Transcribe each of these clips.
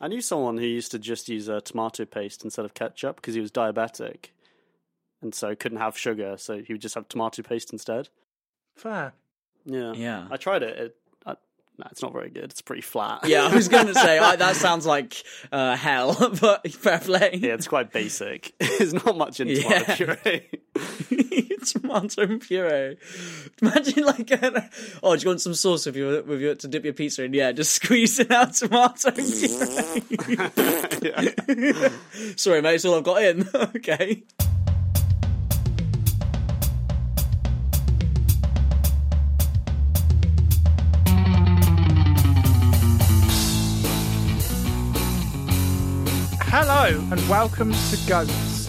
I knew someone who used to just use uh, tomato paste instead of ketchup because he was diabetic, and so couldn't have sugar, so he would just have tomato paste instead. Fair. Yeah, Yeah. I tried it. it I, no, it's not very good. It's pretty flat. Yeah, I was going to say I, that sounds like uh, hell, but fair play. yeah, it's quite basic. There's not much in tomato Yeah. puree. tomato puree. Imagine like, a, oh, do you want some sauce with your with your to dip your pizza in? Yeah, just squeezing out tomato puree. Sorry, mate, it's all I've got in. okay. Hello and welcome to Goats,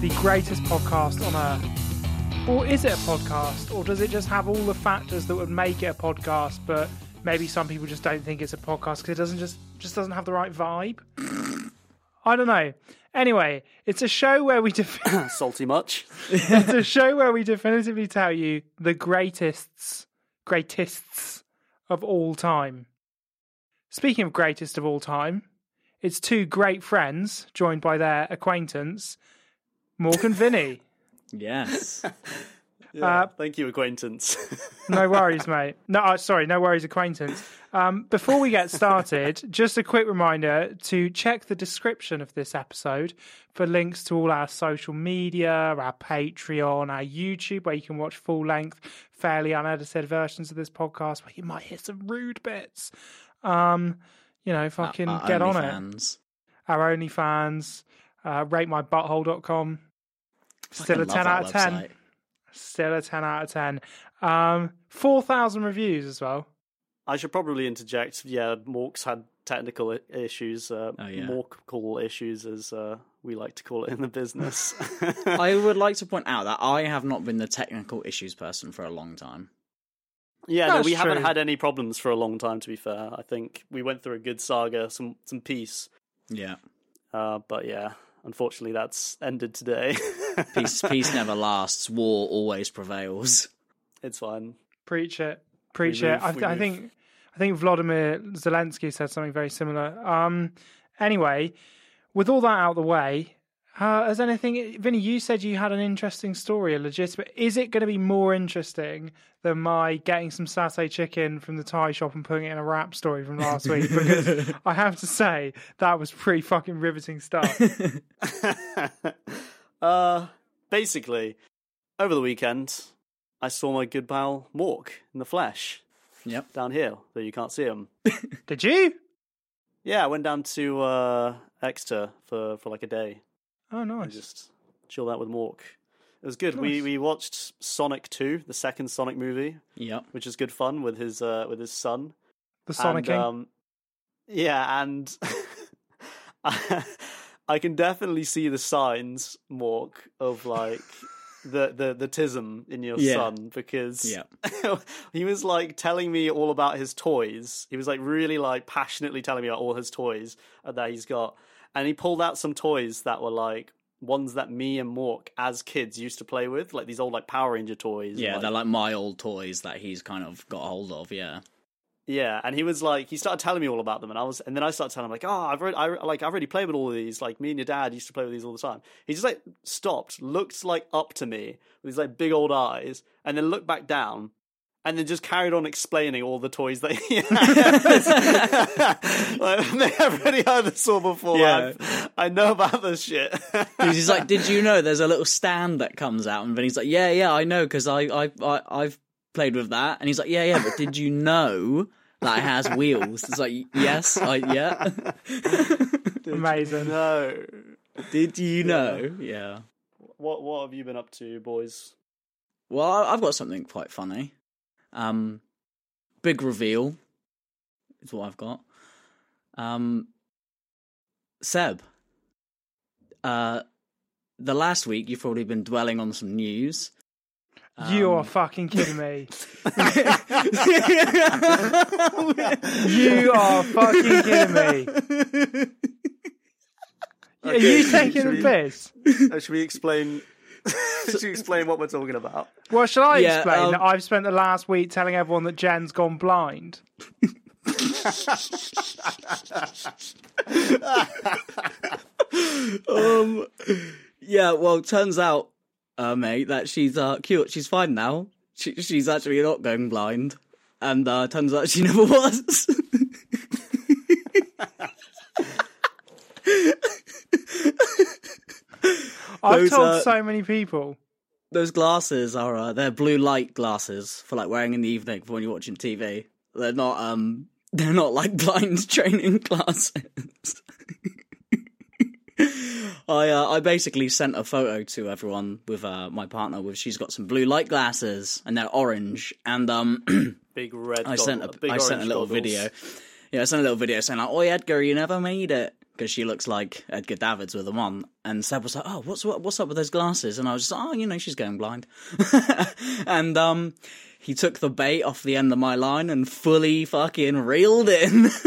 the greatest podcast on earth. Or is it a podcast, or does it just have all the factors that would make it a podcast, but maybe some people just don't think it's a podcast because it doesn't just just doesn't have the right vibe? I don't know. Anyway, it's a show where we def- Salty much? it's a show where we definitively tell you the greatests, greatests of all time. Speaking of greatest of all time, it's two great friends joined by their acquaintance, Morgan and Vinny. Yes. Yeah, Uh, thank you, acquaintance. No worries, mate. No, uh, sorry, no worries, acquaintance. Um, before we get started, just a quick reminder to check the description of this episode for links to all our social media, our Patreon, our YouTube, where you can watch full length, fairly unedited versions of this podcast, where you might hear some rude bits. Um, you know, fucking Our get on it. OnlyFans. Our OnlyFans, uh, ratemybutthole.com. Still a 10 out of 10. website. Still a 10 out of 10. Um, 4,000 reviews as well. I should probably interject. Yeah, Mork's had technical issues, uh, Oh, yeah. Morkable issues, as uh, we like to call it in the business. I would like to point out that I have not been the technical issues person for a long time. Yeah, no, That's we haven't had any problems for a long time. To be fair, I think we went through a good saga, some some peace. Yeah. Uh, but yeah, unfortunately, that's ended today. Peace, peace never lasts. War always prevails. it's fine. Preach it. Preach We it. move, I, we I think I think Vladimir Zelensky said something very similar. Um, anyway, with all that out of the way, uh, has anything, Vinny? You said you had an interesting story, a legitimate. Is it going to be more interesting than my getting some satay chicken from the Thai shop and putting it in a wrap story from last week? Because I have to say that was pretty fucking riveting stuff. uh, basically, over the weekend, I saw my good pal Mork in the flesh Yep. down here, though you can't see him. Did you? Yeah, I went down to uh, Exeter for, for like a day. Oh, and nice. just chill out with Mork. It was good. We Nice. we watched Sonic Two, the second Sonic movie, Yeah, which is good fun with his uh, with his son. The Sonic and, um, yeah, and I, I can definitely see the signs, Mork, of like the the the tism in your Yeah. son because Yeah. he was like telling me all about his toys. He was like really like passionately telling me about all his toys that he's got, and he pulled out some toys that were like ones that me and Mork as kids used to play with, like these old like Power Ranger toys. Yeah, and, they're like my old toys that he's kind of got hold of. Yeah. Yeah, and he was like, he started telling me all about them, and I was, and then I started telling him like, oh, I've already, I like, I've already played with all of these. Like, me and your dad used to play with these all the time. He just like stopped, looked like up to me with these like big old eyes, and then looked back down, and then just carried on explaining all the toys that he had. like, I've already heard this all before. Yeah. I've- I know about this shit. He's like, "Did you know there's a little stand that comes out?" And Vinny's like, "Yeah, yeah, I know because I, I, I, I've played with that." And he's like, "Yeah, yeah, but did you know that it has wheels?" It's like, "Yes, I, yeah." Amazing. no. Did you know? Yeah. What What have you been up to, boys? Well, I've got something quite funny. Um, big reveal is what I've got. Um, Seb, uh, the last week you've probably been dwelling on some news. you Um, are fucking kidding me. you are fucking kidding me. Are you should- taking should the piss? Uh, should we explain? should you explain what we're talking about? Well, shall I Yeah, explain um, that I've spent the last week telling everyone that Jen's gone blind? um, yeah. Well, turns out, uh, mate, that she's uh cute. She's fine now. She, she's actually not going blind, and uh, turns out she never was. I've told uh, so many people. Those glasses are uh, they're blue light glasses for like wearing in the evening for when you're watching TV. They're not um they're not like blind training glasses. I uh, I basically sent a photo to everyone with uh, my partner with she's got some blue light glasses and they're orange and um Big red. I sent a goggle- big I sent a little goggles. video. Yeah, I sent a little video saying like, "Oi, Edgar, you never made it," because she looks like Edgar Davids with them on. And Seb was like, "Oh, what's what, what's up with those glasses?" And I was just, like, "Oh, you know, she's going blind." and um, he took the bait off the end of my line and fully fucking reeled in.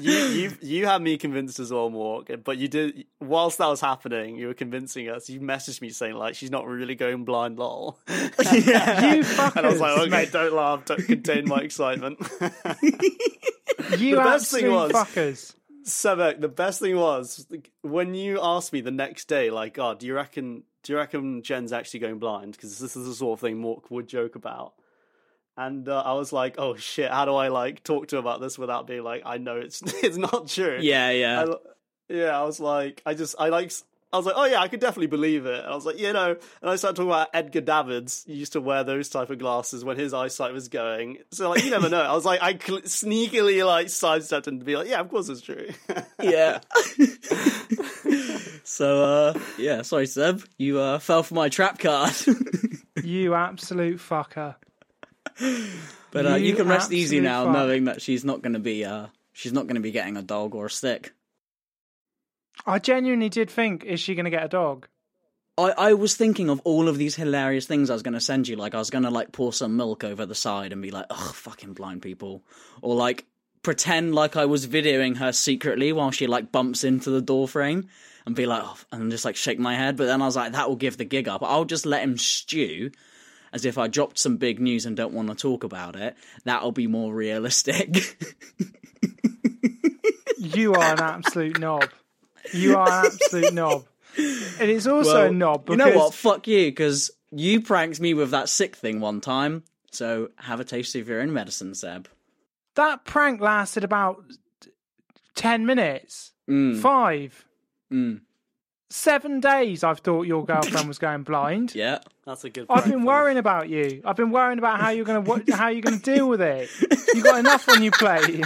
You, you you had me convinced as well, Mork. But you did whilst that was happening. You were convincing us. You messaged me saying like she's not really going blind, lol. You fuckers. And I was like, okay, don't laugh, don't contain my excitement. you the best thing absolute was- fuckers. Sebek, the best thing was like, when you asked me the next day, like, "God, do you reckon? Do you reckon Jen's actually going blind?" Because this is the sort of thing Mork would joke about. And uh, I was like, "Oh shit! How do I like talk to her about this without being like, I know it's it's not true." yeah, yeah. I, yeah, I was like, I just, I like, I was like, oh yeah, I could definitely believe it. And I was like, you know, and I started talking about Edgar Davids. He used to wear those type of glasses when his eyesight was going. So like, you never know. I was like, I cl- sneakily like sidestepped and to be like, yeah, of course it's true. yeah. so uh, yeah, sorry, Seb, you uh fell for my trap card. You absolute fucker. But uh, you, You can rest easy now, fuck. knowing that she's not going to be uh, she's not going to be getting a dog or a stick. I genuinely did think, is she going to get a dog? I, I was thinking of all of these hilarious things I was going to send you. Like I was going to like pour some milk over the side and be like, "Ugh, fucking blind people," or like pretend like I was videoing her secretly while she like bumps into the door frame and be like, oh, and just like shake my head. But then I was like, that will give the gig up. I'll just let him stew. As if I dropped some big news and don't want to talk about it. That'll be more realistic. You are an absolute knob. You are an absolute knob. And it's also Well, a knob You know what? Fuck you, because you pranked me with that sick thing one time. So have a taste of your own medicine, Seb. that prank lasted about 10 minutes. Mm, Five. mm, Seven days I've thought your girlfriend was going blind. yeah. That's a good. I've been worrying about you. I've been worrying about how you're gonna how you're gonna deal with it. You got enough on your plate.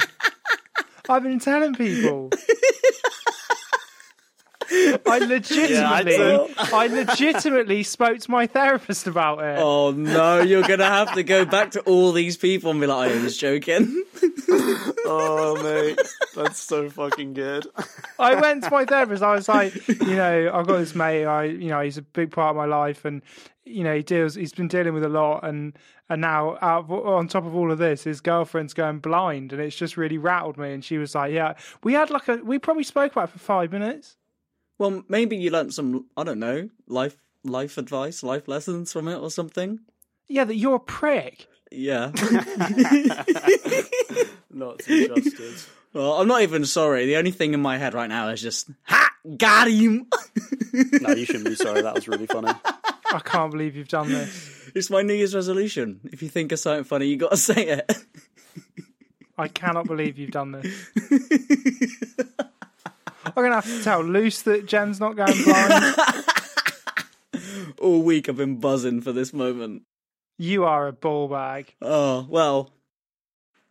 I've been telling people. I legitimately, Yeah, I legitimately spoke to my therapist about it. Oh no, you're gonna have to go back to all these people and be like, oh, I was joking. Oh mate, that's so fucking good. I went to my therapist. I was like, you know, I've got this mate. I, you know, he's a big part of my life, and you know, he deals. He's been dealing with a lot, and and now out of, on top of all of this, his girlfriend's going blind, and it's just really rattled me. And she was like, yeah, we had like a, we probably spoke about it for five minutes. Well, maybe you learnt some, I don't know, life life advice, life lessons from it or something. Yeah, that you're a prick. Yeah. Not suggested. well, I'm not even sorry. The only thing in my head right now is just, ha, got him. no, you shouldn't be sorry. That was really funny. I can't believe you've done this. It's my New Year's resolution. If you think of something funny, you got to say it. I cannot believe you've done this. I'm gonna have to tell Luce that Jen's not going blind. All week I've been buzzing for this moment. You are a ball bag. Oh well,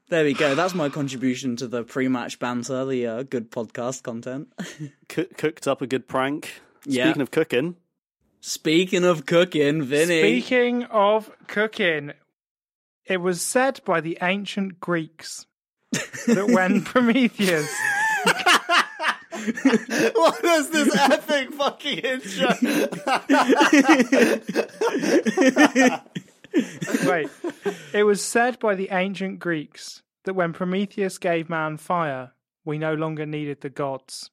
there we go. That's my contribution to the pre-match banter, the uh, good podcast content. C- cooked up a good prank. Yeah. Speaking of cooking, Speaking of cooking, Vinny. Speaking of cooking, it was said by the ancient Greeks that when Prometheus what is this epic fucking intro? Wait. It was said by the ancient Greeks that when Prometheus gave man fire, we no longer needed the gods.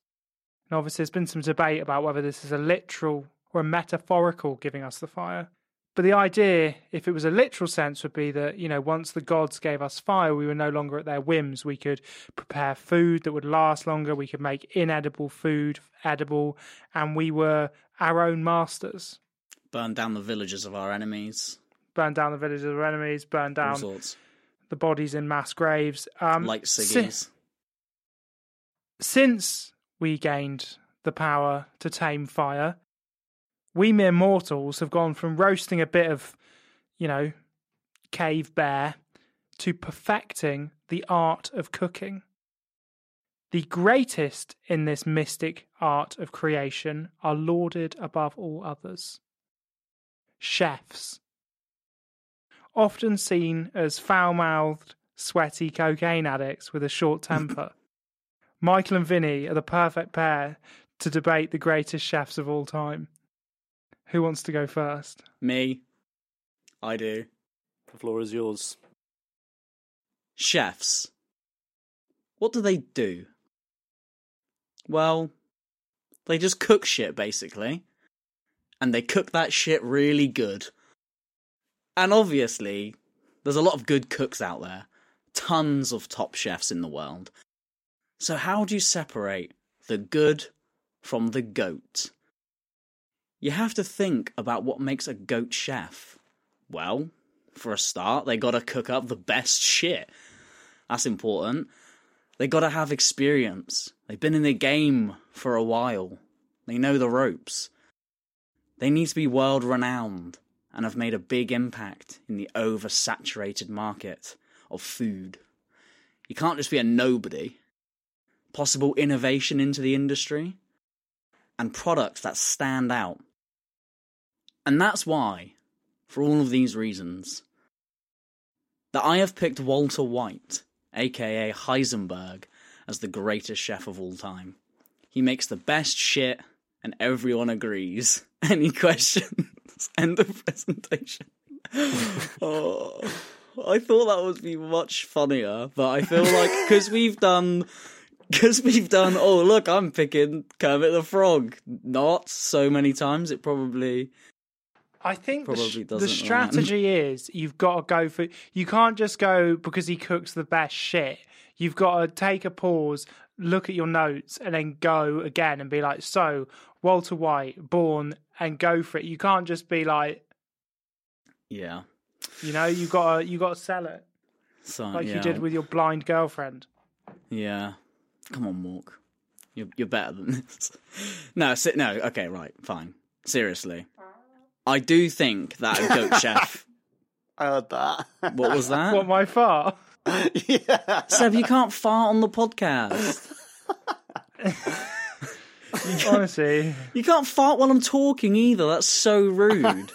And obviously, there's been some debate about whether this is a literal or a metaphorical giving us the fire. But the idea, if it was a literal sense, would be that, you know, once the gods gave us fire, we were no longer at their whims. We could prepare food that would last longer. We could make inedible food edible. And we were our own masters. Burn down the villages of our enemies. Burn down the villages of our enemies, burn down the bodies in mass graves. Um, Like si- Siggy's. since we gained the power to tame fire, we mere mortals have gone from roasting a bit of, you know, cave bear to perfecting the art of cooking. The greatest in this mystic art of creation are lauded above all others. Chefs. Often seen as foul mouthed, sweaty cocaine addicts with a short temper. Michael and Vinny are the perfect pair to debate the greatest chefs of all time. Who wants to go first? Me. I do. the floor is yours. Chefs. What do they do? Well, they just cook shit, basically. And they cook that shit really good. And obviously, there's a lot of good cooks out there. Tons of top chefs in the world. So, how do you separate the good from the goat? You have to think about what makes a goat chef. Well, for a start, they gotta cook up the best shit. That's important. They gotta have experience. They've been in the game for a while. They know the ropes. They need to be world renowned and have made a big impact in the oversaturated market of food. You can't just be a nobody. Possible innovation into the industry and products that stand out. And that's why, for all of these reasons, that I have picked Walter White, aka Heisenberg, as the greatest chef of all time. He makes the best shit, and everyone agrees. Any questions? End of presentation. oh, I thought that would be much funnier, but I feel like because we've done. Because we've done, oh look, I'm picking Kermit the Frog. Not so many times, it probably I think the, the strategy is you've got to go for. You can't just go because he cooks the best shit. You've got to take a pause, look at your notes, and then go again and be like, "So Walter White, born," and go for it. You can't just be like, yeah. you know, you got to you got to sell it So like yeah. you did with your blind girlfriend. Yeah. Come on, Mork. You're you're better than this. No, sit, no. Okay, right, fine. Seriously, I do think that a goat chef. I heard that. What was that? What my fart? yeah. Seb, you can't fart on the podcast. Honestly, You can't fart while I'm talking either. That's so rude.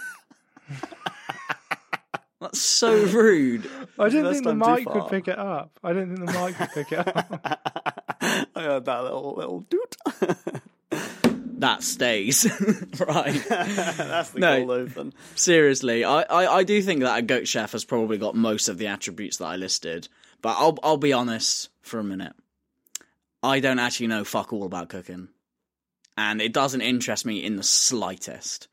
That's so rude. I didn't think the time too mic would far. pick it up. I didn't think the mic would pick it up. I heard that little little doot. That stays. right. That's the No. cold open. Seriously, I, I, I do think that a goat chef has probably got most of the attributes that I listed. But I'll I'll be honest for a minute. I don't actually know fuck all about cooking. And it doesn't interest me in the slightest.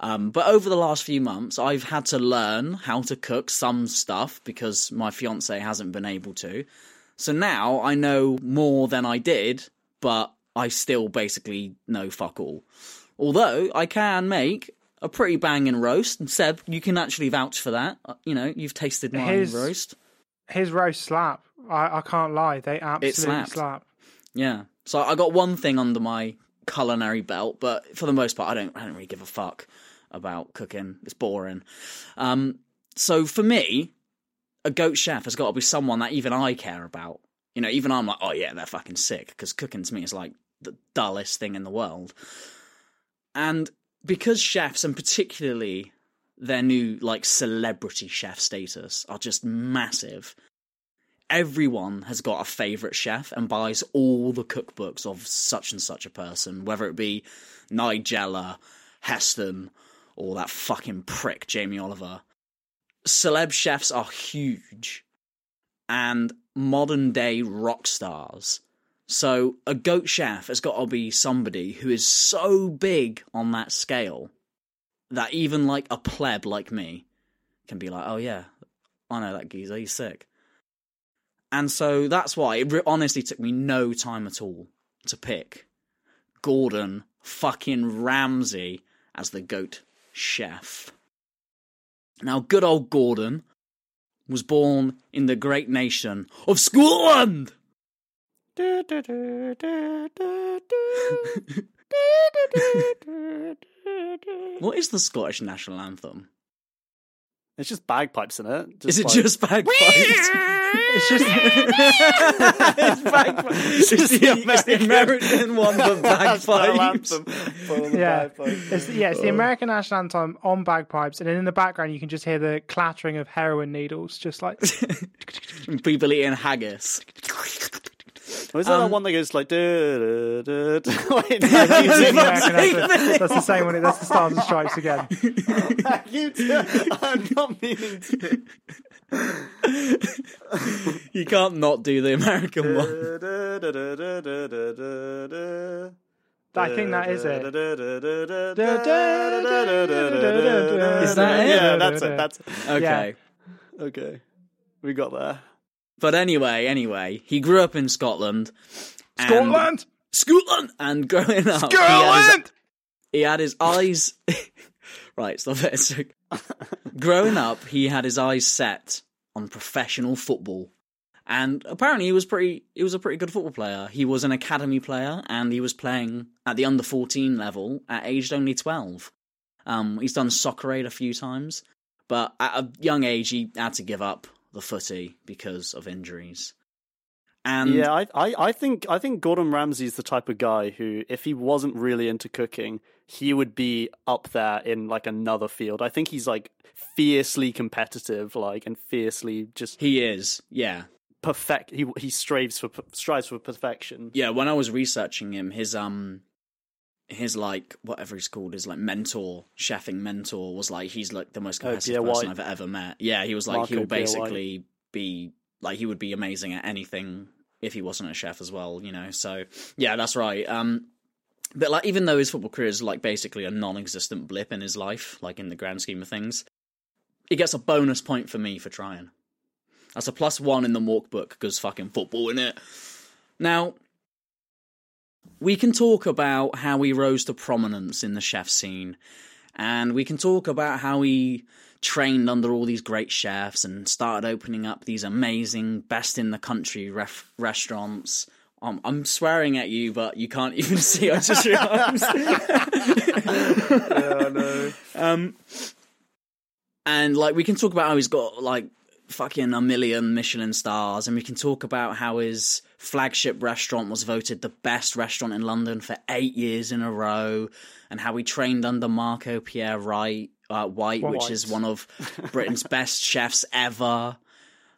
Um, but over the last few months, I've had to learn how to cook some stuff because my fiance hasn't been able to. So now I know more than I did, but I still basically know fuck all. Although I can make a pretty banging roast. And Seb, you can actually vouch for that. Uh, You know, you've tasted my His- roast. His roast slap. I, I can't lie. They absolutely slap. Yeah. So I got one thing under my culinary belt, but for the most part, I don't. I don't really give a fuck about cooking. It's boring. Um. So for me, a goat chef has got to be someone that even I care about. You know, even I'm like, oh yeah, they're fucking sick because cooking to me is like the dullest thing in the world. And because chefs, and particularly their new like celebrity chef status, are just massive, everyone has got a favourite chef and buys all the cookbooks of such and such a person, whether it be Nigella, Heston, or that fucking prick Jamie Oliver. Celeb chefs are huge and modern day rock stars. So a goat chef has got to be somebody who is so big on that scale that even like a pleb like me can be like, oh yeah, I know that geezer, he's sick. And so that's why it honestly took me no time at all to pick Gordon fucking Ramsay as the goat chef. Now, good old Gordon was born in the great nation of Scotland. What is the Scottish national anthem? It's just bagpipes in it. Is it like- just bagpipes? It's just it's bagpipes. It's the, it's the American one, but bagpipes. anthem, but on the yeah, bagpipes. it's yeah, it's the American national anthem on bagpipes, and then in the background you can just hear the clattering of heroin needles, just like People eating haggis. Was that um, the one that goes like? That's, the, same one. That's the Stars and Stripes again. you. I'm not meaning to. you can't not do the American one. I think that is it. Is that it? Yeah, that's it. That's it. okay. Yeah. Okay, we got there. But anyway, anyway, he grew up in Scotland. and- Scotland, Scotland! And growing up, he had his- Scotland. he had his eyes. right, stop it. So, growing up, he had his eyes set on professional football, and apparently, he was pretty. He was a pretty good football player. He was an academy player, and he was playing at the under fourteen level at aged only twelve. Um, he's done soccer aid a few times, but at a young age, he had to give up the footy because of injuries. And Yeah, I, I, I think I think Gordon Ramsay's the type of guy who, if he wasn't really into cooking, he would be up there in like another field. I think he's like fiercely competitive, like and fiercely just he is, yeah. perfect. He he strives for strives for perfection. yeah, when I was researching him, his um his like whatever he's called, his like mentor, chefing mentor was like he's like the most Oh, competitive Pierre person White. I've ever met. Yeah, he was like Marco he'll White. basically be like he would be amazing at anything if he wasn't a chef as well, you know. So yeah, that's right. Um but like even though his football career is like basically a non existent blip in his life, like in the grand scheme of things, he gets a bonus point for me for trying. That's a plus one in the Mork book because fucking football in it. Now, we can talk about how he rose to prominence in the chef scene, and we can talk about how he trained under all these great chefs and started opening up these amazing, best in the country ref- restaurants. Um, I'm swearing at you, but you can't even see. I just realised. yeah, no. Um, and like we can talk about how he's got like fucking a million Michelin stars, and we can talk about how his flagship restaurant was voted the best restaurant in London for eight years in a row, and how he trained under Marco Pierre Wright, uh, White, which is one of Britain's best chefs ever.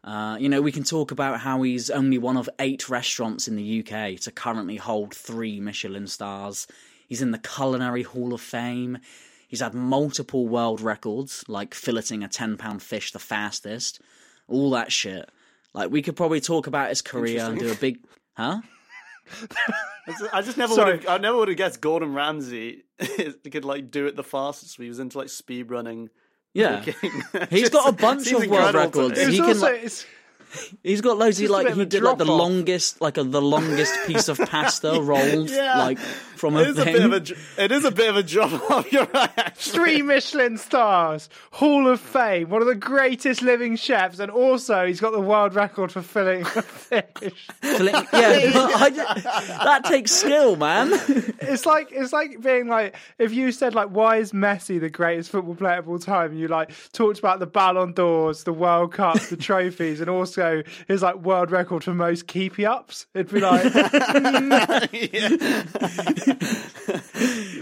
Uh, you know, we can talk about how he's only one of eight restaurants in the UK to currently hold three Michelin stars. He's in the Culinary Hall of Fame. He's had multiple world records, like filleting a 10 pound fish the fastest, all that shit. Like, we could probably talk about his career and do a big. Huh? I just- never would have. I never would have guessed Gordon Ramsay could like do it the fastest. He was into like speed running. Yeah. cooking. He's Just got a bunch of world records. me. It was He can, also like- it's He's got loads. He like he did like the drop-off. longest, like a, the longest piece of pasta rolled, Yeah. like from a It is a thing. bit of a dr- it is a bit of a drop off. You're right. Actually. Three Michelin stars, Hall of Fame, one of the greatest living chefs, and also he's got the world record for filling a fish. Filling- yeah, I that takes skill, man. It's like it's like being like if you said like why is Messi the greatest football player of all time? You like talked about the Ballon d'Ors, the World Cup, the trophies, and also his like world record for most keepy ups. It'd be like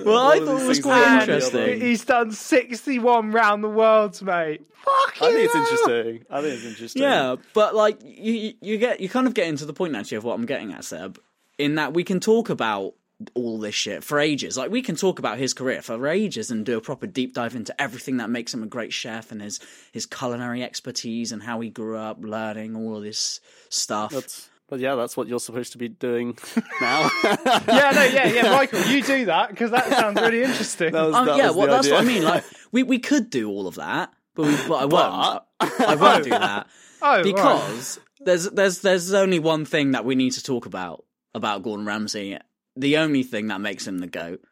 Well, I thought it was quite add interesting. he's done sixty one round the world, mate. Fuck I think it's interesting. I think it's interesting. Yeah, but like you, you get you kind of get into the point actually of what I'm getting at, Seb. In that we can talk about all this shit for ages. Like we can talk about his career for ages and do a proper deep dive into everything that makes him a great chef and his his culinary expertise and how he grew up learning all of this stuff. That's, but yeah, that's what you're supposed to be doing now. Yeah, no, yeah, yeah, Michael, you do that because that sounds really interesting. That was- Oh that yeah, was well the that's what I mean. Like we, we could do all of that, but we, but I won't. I won't do oh. that oh, because there's there's there's only one thing that we need to talk about about Gordon Ramsay. The only thing that makes him the goat.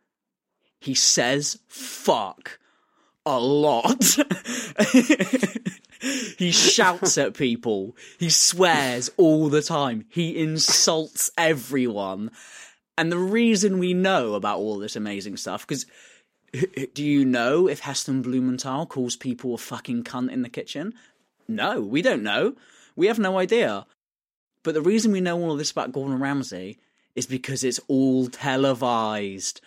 He says fuck a lot. he shouts at people. He swears all the time. He insults everyone. And the reason we know about all this amazing stuff, because do you know if Heston Blumenthal calls people a fucking cunt in the kitchen? No, we don't know. We have no idea. But the reason we know all of this about Gordon Ramsay is because it's all televised.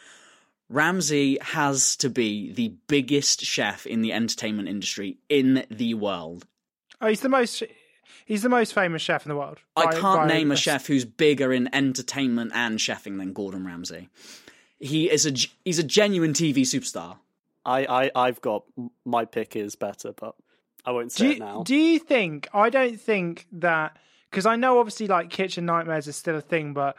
Ramsay has to be the biggest chef in the entertainment industry in the world. Oh, he's the most. He's the most famous chef in the world. I can't name a chef who's bigger in entertainment and chefing than Gordon Ramsay. He is a g- he's a genuine TV superstar. I, I, I've got my pick is better, but I won't say Do it you, now. do you think? I don't think that because I know obviously like kitchen nightmares is still a thing, but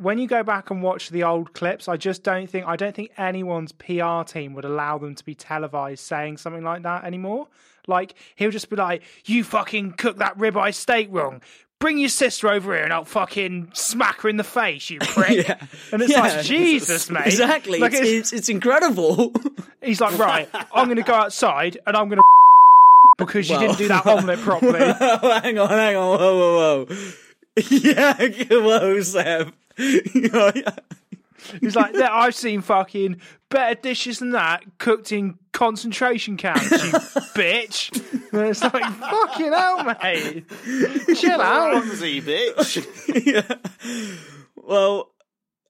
when you go back and watch the old clips, I just don't think I don't think anyone's PR team would allow them to be televised saying something like that anymore. Like he'll just be like, "You fucking cook that ribeye steak wrong." Bring your sister over here and I'll fucking smack her in the face, you prick. Yeah. And it's Yeah. like, Jesus, mate. Exactly. Like, it's, it's, it's incredible. He's like, right, I'm going to go outside and I'm going to because you Well- didn't do that omelette properly. hang on, hang on, whoa, whoa, whoa. Yeah, whoa, Seb. He's like, yeah, I've seen fucking better dishes than that cooked in concentration camps, you bitch. And it's like, fucking hell, mate. Chill out. Ramsay, bitch. well,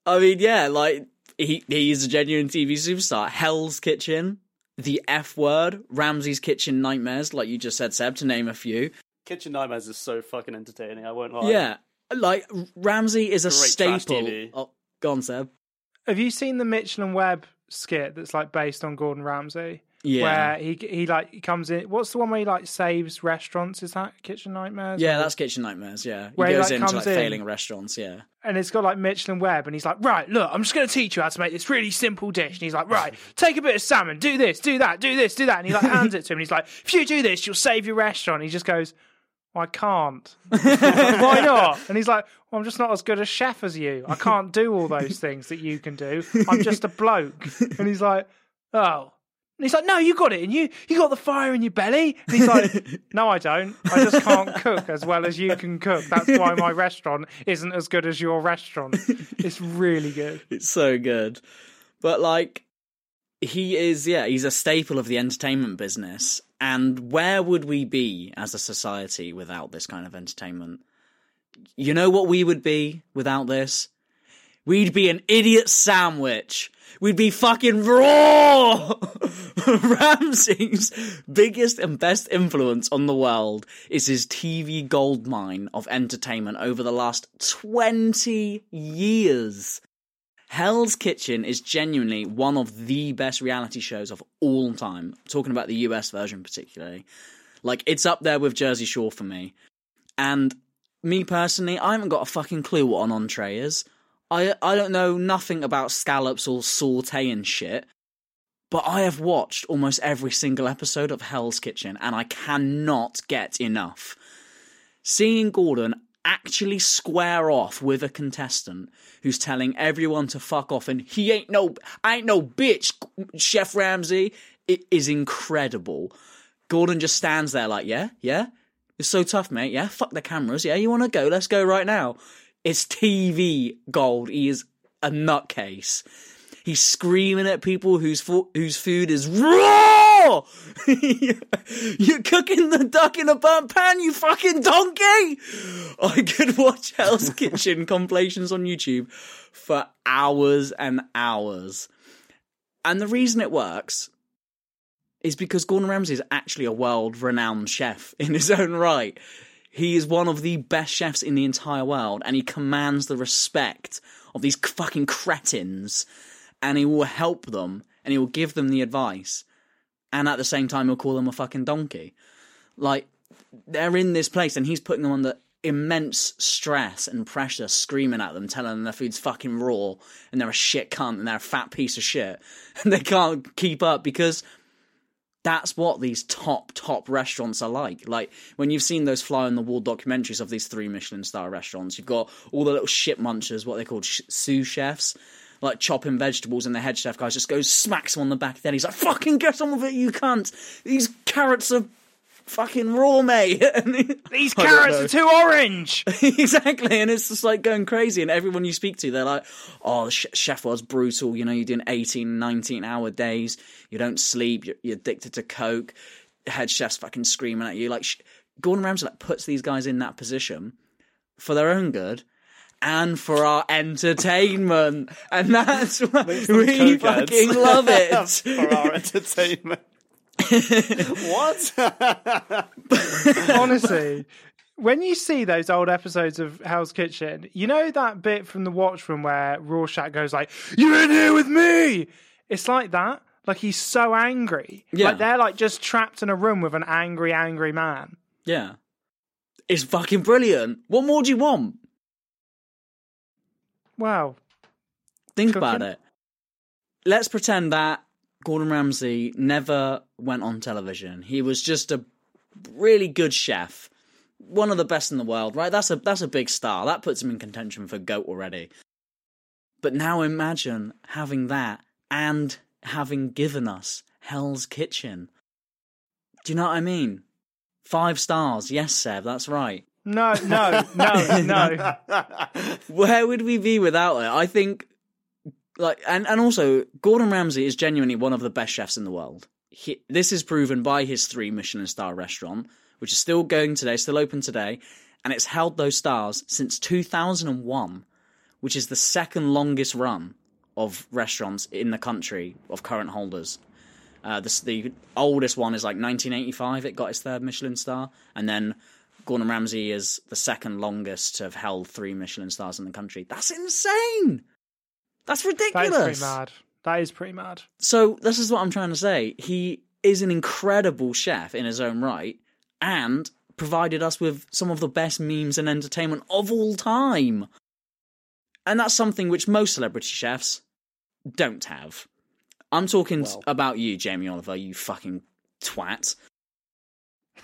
I mean, yeah, like he he's a genuine TV superstar. Hell's Kitchen, The F Word, Ramsay's Kitchen Nightmares, like you just said, Seb, to name a few. Kitchen Nightmares is so fucking entertaining. I won't lie. Yeah, like Ramsay is a Great staple. TV. Oh, go on, Seb. Have you seen the Mitchell and Webb skit that's like based on Gordon Ramsay? Yeah. Where he he like he comes in. What's the one where he like saves restaurants? Is that Kitchen Nightmares? Yeah, that's Kitchen Nightmares. Yeah, he Where he, goes like, into comes like in- failing restaurants. Yeah, and it's got like Mitchell and Webb, and he's like, right, look, I'm just going to teach you how to make this really simple dish. And he's like, right, take a bit of salmon, do this, do that, do this, do that. And he like hands it to him. And he's like, if you do this, you'll save your restaurant. And he just goes, well, I can't. Why not? And he's like, well, I'm just not as good a chef as you. I can't do all those things that you can do. I'm just a bloke. And he's like, oh. And he's like, no, you got it, and you you got the fire in your belly. And he's like, no, I don't. I just can't cook as well as you can cook. That's why my restaurant isn't as good as your restaurant. It's really good. it's so good. But like, he is, yeah, he's a staple of the entertainment business. And where would we be as a society without this kind of entertainment? You know what we would be without this? We'd be an idiot sandwich. We'd be fucking raw. Ramsay's biggest and best influence on the world is his TV goldmine of entertainment over the last 20 years. Hell's Kitchen is genuinely one of the best reality shows of all time. talking about the US version particularly. Like, it's up there with Jersey Shore for me. And me personally, I haven't got a fucking clue what an entree is. I I don't know nothing about scallops or saute and shit. But I have watched almost every single episode of Hell's Kitchen and I cannot get enough. seeing Gordon actually square off with a contestant who's telling everyone to fuck off and he ain't no I ain't no bitch chef ramsay it is incredible. Gordon just stands there like yeah yeah? It's so tough mate. Yeah fuck the cameras. Yeah you want to go? Let's go right now. It's tv gold. He is a nutcase. He's screaming at people whose fo- whose food is raw you're cooking the duck in a burnt pan, you fucking donkey! I could watch Hell's Kitchen compilations on YouTube for hours and hours. And the reason it works is because Gordon Ramsay is actually a world renowned chef in his own right. He is one of the best chefs in the entire world, and he commands the respect of these fucking cretins, and he will help them, and he will give them the advice and at the same time he'll call them a fucking donkey. Like they're in this place and he's putting them under immense stress and pressure, screaming at them, telling them their food's fucking raw and they're a shit cunt and they're a fat piece of shit. And they can't keep up because that's what these top, top restaurants are like. Like when you've seen those fly on the wall documentaries of these three Michelin star restaurants, you've got all the little shit munchers, what they call sh- sous chefs, like chopping vegetables, and the head chef guy just goes smacks him on the back. Then he's like, "Fucking get on with it, you cunt! These carrots are fucking raw, mate. These carrots are too orange. exactly, and it's just like going crazy. And everyone you speak to, they're like, "Oh, the chef was brutal. You know, you're doing 18, 19 hour days. You don't sleep. You're, you're addicted to coke. Head chef's fucking screaming at you. Like Gordon Ramsay like puts these guys in that position for their own good." And for our entertainment, and that's why we fucking love it. for our entertainment. what? Honestly, when you see those old episodes of Hell's Kitchen, you know that bit from the Watchmen where Rorschach goes like, "You're in here with me." It's like that. Like he's so angry. Yeah. Like they're like just trapped in a room with an angry, angry man. Yeah. It's fucking brilliant. What more do you want? Wow. Think Cooking. about it. Let's pretend that Gordon Ramsay never went on television. He was just a really good chef, one of the best in the world, right? That's a that's a big star. That puts him in contention for goat already. But now imagine having that and having given us Hell's Kitchen. Do you know what I mean? Five stars, yes, Seb, that's right. No, no, no, no. Where would we be without it? I think, like, and and also Gordon Ramsay is genuinely one of the best chefs in the world. He, this is proven by his three Michelin star restaurant, which is still going today, still open today, and it's held those stars since 2001, which is the second longest run of restaurants in the country of current holders. Uh, the, the oldest one is like 1985. It got its third Michelin star, and then Gordon Ramsay is the second longest to have held three Michelin stars in the country. That's insane. That's ridiculous. That is pretty mad. That is pretty mad. So this is what I'm trying to say. He is an incredible chef in his own right, and provided us with some of the best memes and entertainment of all time. And that's something which most celebrity chefs don't have. I'm talking Well. about you, Jamie Oliver, you fucking twat.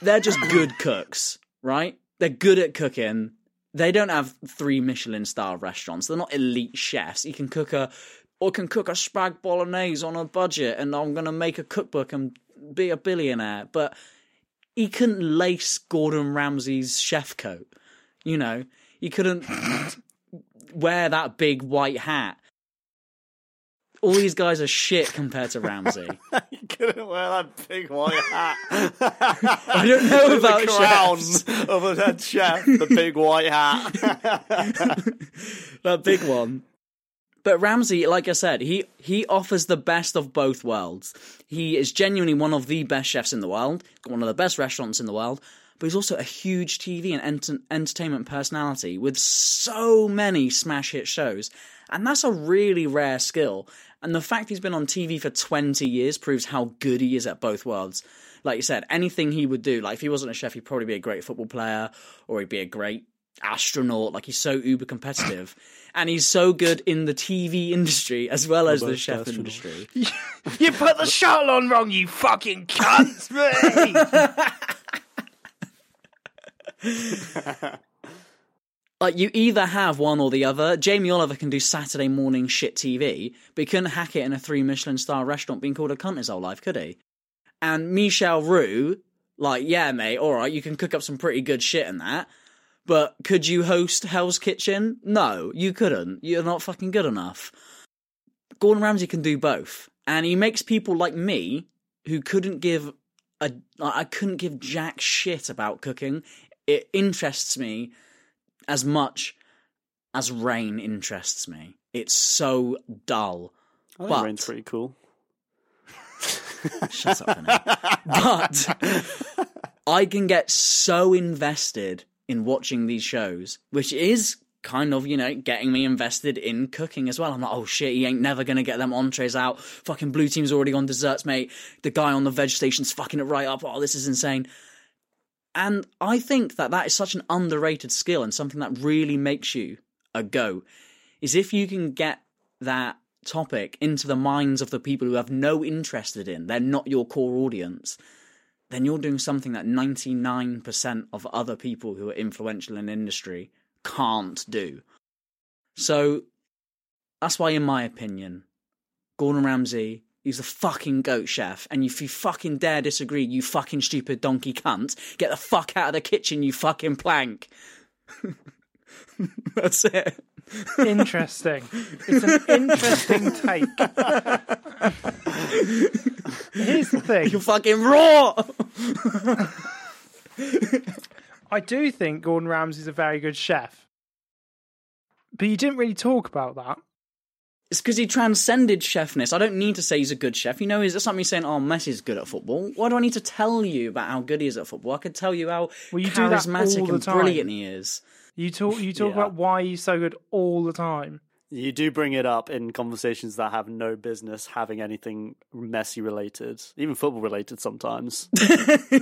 They're just good cooks, right? They're good at cooking. They don't have three Michelin star restaurants. They're not elite chefs. You can cook a or can cook a spag bolognese on a budget and I'm gonna make a cookbook and be a billionaire. But he couldn't lace Gordon Ramsay's chef coat. You know, he couldn't wear that big white hat. All these guys are shit compared to Ramsay. you couldn't wear that big white hat. I don't know about the crown chefs. of a head chef. The big white hat. that big one. But Ramsay, like I said, he he offers the best of both worlds. He is genuinely one of the best chefs in the world, got one of the best restaurants in the world, but he's also a huge TV and enter- entertainment personality with so many smash hit shows. And that's a really rare skill. And the fact he's been on TV for 20 years proves how good he is at both worlds. Like you said, anything he would do, like if he wasn't a chef, he'd probably be a great football player or he'd be a great astronaut. Like he's so uber competitive. And he's so good in the TV industry as well as the chef astronaut. industry. You put the shuttle on wrong, you fucking cunt! like you either have one or the other. Jamie Oliver can do Saturday morning shit TV, but he couldn't hack it in a three Michelin star restaurant being called a cunt his whole life, could he? And Michel Roux, like, yeah, mate, all right, you can cook up some pretty good shit in that. But could you host Hell's Kitchen? No, you couldn't. You're not fucking good enough. Gordon Ramsay can do both, and he makes people like me who couldn't give a I couldn't give jack shit about cooking. It interests me as much as rain interests me. It's so dull. I think But- Rain's pretty cool. Shut up. But I can get so invested in watching these shows, which is kind of, you know, getting me invested in cooking as well. I'm like, oh shit, he ain't never gonna get them entrees out. Fucking blue team's already on desserts, mate. The guy on the veg station's fucking it right up. Oh, this is insane. And I think that that is such an underrated skill and something that really makes you a go. Is if you can get that topic into the minds of the people who have no interest in, they're not your core audience, then you're doing something that 99% of other people who are influential in industry can't do. So that's why, in my opinion, Gordon Ramsay, he's a fucking goat chef. And if you fucking dare disagree, you fucking stupid donkey cunt, get the fuck out of the kitchen, you fucking plank. that's it. Interesting. It's an interesting take. Here's the thing. You're fucking raw. I do think Gordon Ramsay's a very good chef. But you didn't really talk about that. It's because he transcended chefness. I don't need to say he's a good chef. You know, it's like me saying, "Oh, Messi's good at football." Why do I need to tell you about how good he is at football? I could tell you how Well, you do that charismatic all the and time. brilliant he is. You talk you talk Yeah. about why he's so good all the time. You do bring it up in conversations that have no business having anything messy related, even football related sometimes.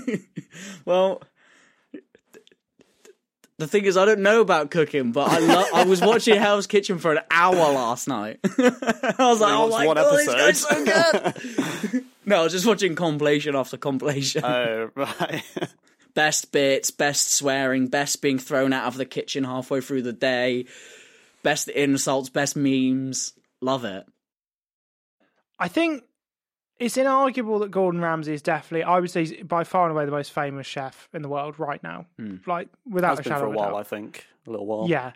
well, the thing is, I don't know about cooking, but I lo- I was watching Hell's Kitchen for an hour last night. I was like, "Oh my one god, this guy's episode." so good!" no, I was just watching compilation after compilation. oh, right. best bits, best swearing, best being thrown out of the kitchen halfway through the day, best insults, best memes. Love it. I think it's inarguable that Gordon Ramsay is definitely, I would say, by far and away the most famous chef in the world right now. Like, without Has a been shadow for a of a while, doubt. I think. A little while. Yeah.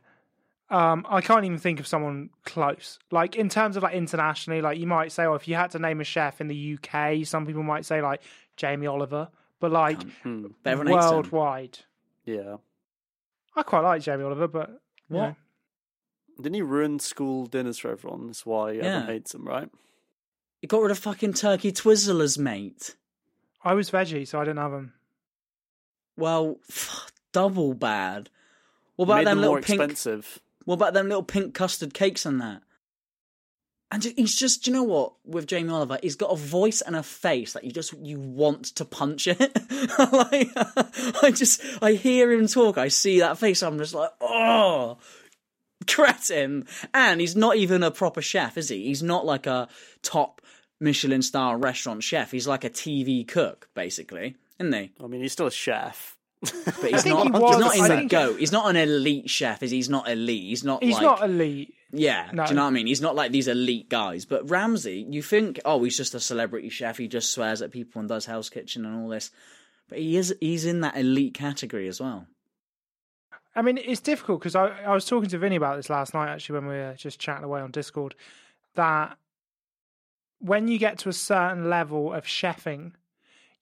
Um, I can't even think of someone close. Like in terms of like internationally, like you might say, oh, if you had to name a chef in the UK, some people might say like Jamie Oliver, but like Hmm. Everyone him. worldwide, Yeah. I quite like Jamie Oliver, but What? know. Didn't he ruin school dinners for everyone? That's why everyone Yeah. hates him, right? He got rid of fucking turkey twizzlers, mate. I was veggie, so I didn't have them. Well, double bad. What about made them them little more pink? expensive. What about them little pink custard cakes and that? And he's just, you know what? With Jamie Oliver, he's got a voice and a face that you just you want to punch it. like, I just, I hear him talk, I see that face, I'm just like, oh, cretin. And he's not even a proper chef, is he? He's not like a top Michelin star restaurant chef. He's like a TV cook, basically, isn't he? I mean, he's still a chef. But he's not. he he's not in I the think- go. He's not an elite chef. Is he? he's not elite. He's not. He's like, not elite. Yeah, No. do you know what I mean? He's not like these elite guys. But Ramsay, you think, oh, he's just a celebrity chef. He just swears at people and does Hell's Kitchen and all this. But he is. He's in that elite category as well. I mean, it's difficult because I, I was talking to Vinny about this last night, actually, when we were just chatting away on Discord, that when you get to a certain level of chefing,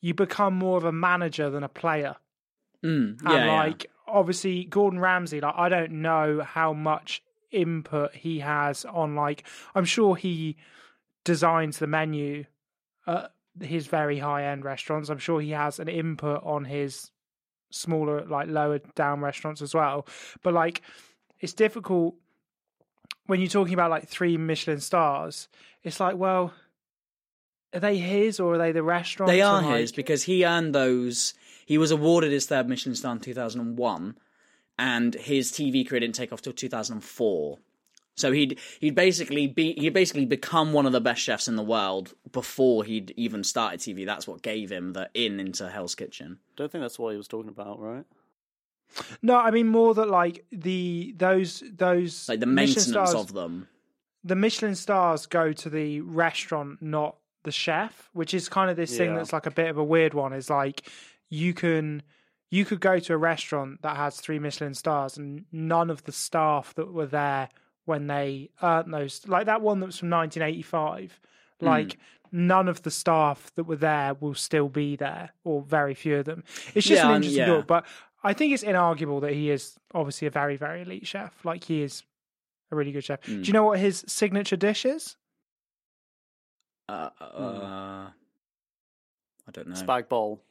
you become more of a manager than a player. Mm, yeah, and yeah. like, obviously, Gordon Ramsay, like, I don't know how much input he has on, like, I'm sure he designs the menu at his very high end restaurants. I'm sure he has an input on his smaller, like lower down restaurants as well. But like, it's difficult when you're talking about like three Michelin stars. It's like, well, are they his or are they the restaurant? They are his because he earned those. He was awarded his third Michelin star in 2001, and his TV career didn't take off till 2004. So he'd he'd basically be he'd basically become one of the best chefs in the world before he'd even started TV. That's what gave him the in into Hell's Kitchen. Don't think that's what he was talking about, right? No, I mean more that like the those those Like the Michelin maintenance stars, of them. the Michelin stars go to the restaurant, not the chef, which is kind of this thing that's like a bit of a weird one. Is like you can you could go to a restaurant that has three Michelin stars, and none of the staff that were there when they earned those, like that one that was from 1985, like. None of the staff that were there will still be there, or very few of them. It's just Yeah, an interesting yeah. thought, but I think it's inarguable that he is obviously a very, very elite chef. Like he is a really good chef. Hmm. Do you know what his signature dish is? Uh, uh, I don't know. Spag bowl,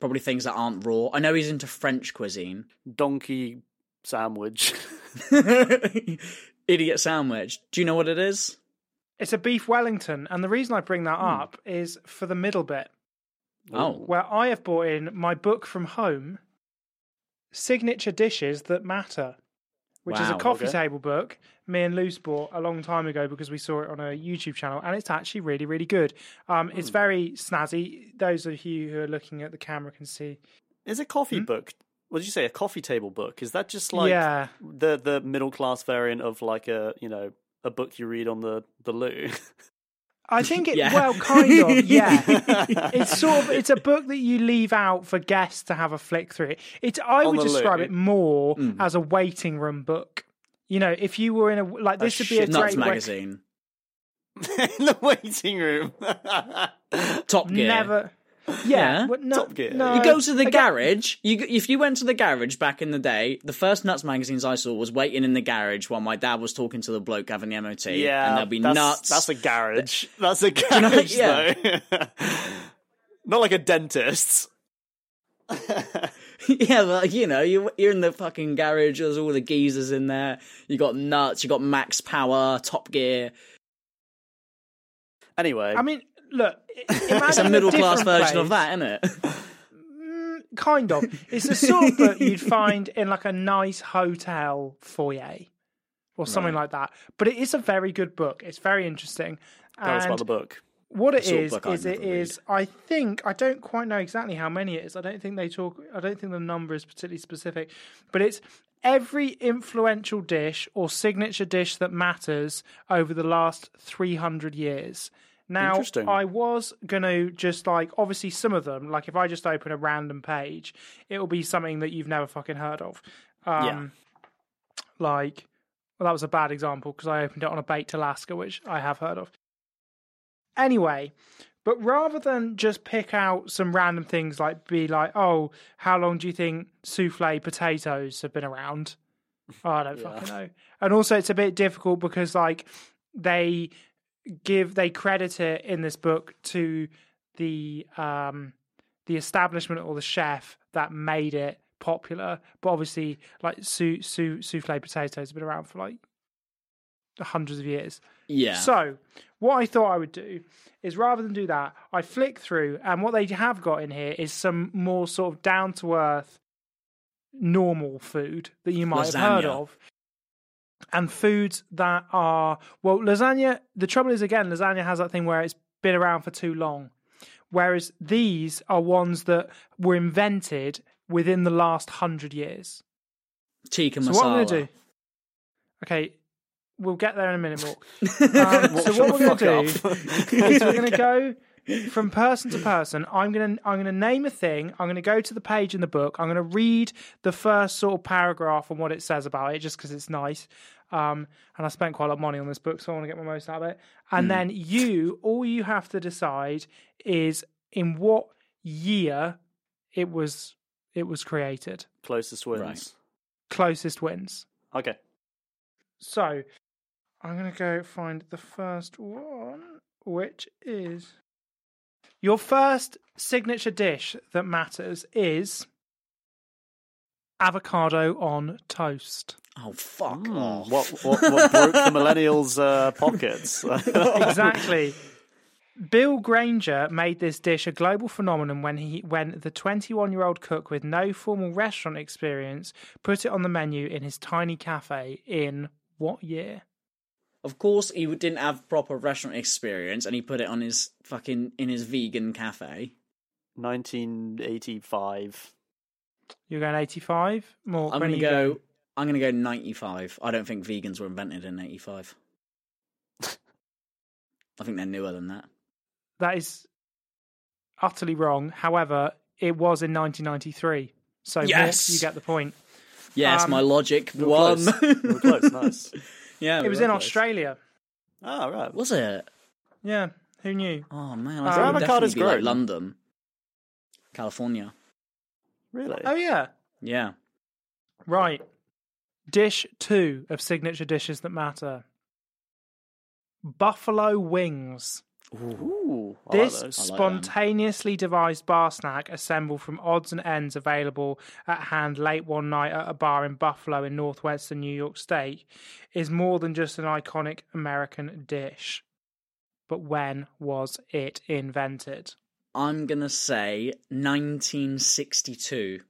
Probably things that aren't raw. I know he's into French cuisine. donkey sandwich. Idiot sandwich. Do you know what it is? It's a beef Wellington, and the reason I bring Hmm. that up is for the middle bit, Oh, where I have brought in my book from home, signature dishes that matter, which is a coffee okay. table book. Me and Luce bought a long time ago because we saw it on a YouTube channel, and it's actually really, really good. Um, Hmm. It's very snazzy. Those of you who are looking at the camera can see. Is a coffee book? What did you say? A coffee table book? Is that just like yeah, the the middle class variant of like a you know a book you read on the the loo? I think it. Yeah. Well, kind of. Yeah, it's sort of. It's a book that you leave out for guests to have a flick through. It. It's. I On would describe loo. it more Mm. as a waiting room book. You know, if you were in a like this would be a Nuts great way- magazine. in the waiting room. Top Gear. Never. Yeah, Yeah. but no, Top Gear. no, You go to the again- garage. You if you went to the garage back in the day, the first nuts magazines I saw was waiting in the garage while my dad was talking to the bloke having the MOT. yeah, and there'll be that's, nuts. That's a garage. That's a know- garage, yeah. though. Not like a dentist. yeah, but you know, you you're in the fucking garage. There's all the geezers in there. You got nuts. You got Max Power, Top Gear. Anyway, I mean, look, It's a middle class different version of that, isn't it? Mm, kind of. It's the sort of book you'd find in like a nice hotel foyer or something Right. like that. But it is a very good book. It's very interesting. tell us about the book. what it is book it read. is I think I don't quite know exactly how many it is. I don't think they talk I don't think the number is particularly specific, but it's every influential dish or signature dish that matters over the last 300 years. Now, I was going to just like, obviously, some of them, like if I just open a random page, it will be something that you've never fucking heard of. Um, Yeah. Like, well, that was a bad example because I opened it on a baked Alaska, which I have heard of. Anyway, but rather than just pick out some random things like be like, oh, how long do you think souffle potatoes have been around? Oh, I don't fucking know. And also, it's a bit difficult because like they give they credit it in this book to the um the establishment or the chef that made it popular. But obviously, like sou, sou, souffle potatoes have been around for like hundreds of years. Yeah. So, what I thought I would do is rather than do that, I flick through, and what they have got in here is some more sort of down to earth, normal food that you might have heard of. And foods that are, well, lasagna, the trouble is, again, lasagna has that thing where it's been around for too long. Whereas these are ones that were invented within the last hundred years. Tikka So masala. what I'm going to do? Okay, we'll get there in a minute, Mork. Um, so what we're going to do is we're going to go from person to person. I'm going to I'm going to name a thing. I'm going to go to the page in the book. I'm going to read the first sort of paragraph and what it says about it, just because it's nice. Um, and I spent quite a lot of money on this book, so I want to get my most out of it. And then you, all you have to decide is in what year it was it was created. Closest wins. Right. Closest wins. Okay. So I'm going to go find the first one, which is your first signature dish that matters is avocado on toast. Oh fuck Hmm, off! what, what what broke the millennials' uh, pockets? exactly. Bill Granger made this dish a global phenomenon when he when the 21-year-old cook with no formal restaurant experience put it on the menu in his tiny cafe in what year? Of course, he didn't have proper restaurant experience, and he put it on his fucking in his vegan cafe. 1985. You're going 85? More. I'm gonna go. going? I'm gonna go 95. I don't think vegans were invented in 85. I think they're newer than that. That is utterly wrong. However, it was in 1993. So Mork, Yes! you get the point. Yes, Um, my logic We were won. close. Close. Nice. Yeah, It was in close. Australia. Oh right. Was it? Yeah, who knew? Oh man, Um, I thought it would avocados definitely be like? London, California. Really? Oh yeah, Yeah. right. Dish two of signature dishes that matter. Buffalo wings. Ooh. Like This like spontaneously devised bar snack, assembled from odds and ends available at hand late one night at a bar in Buffalo in northwestern New York State, is more than just an iconic American dish. But when was it invented? I'm gonna say 1962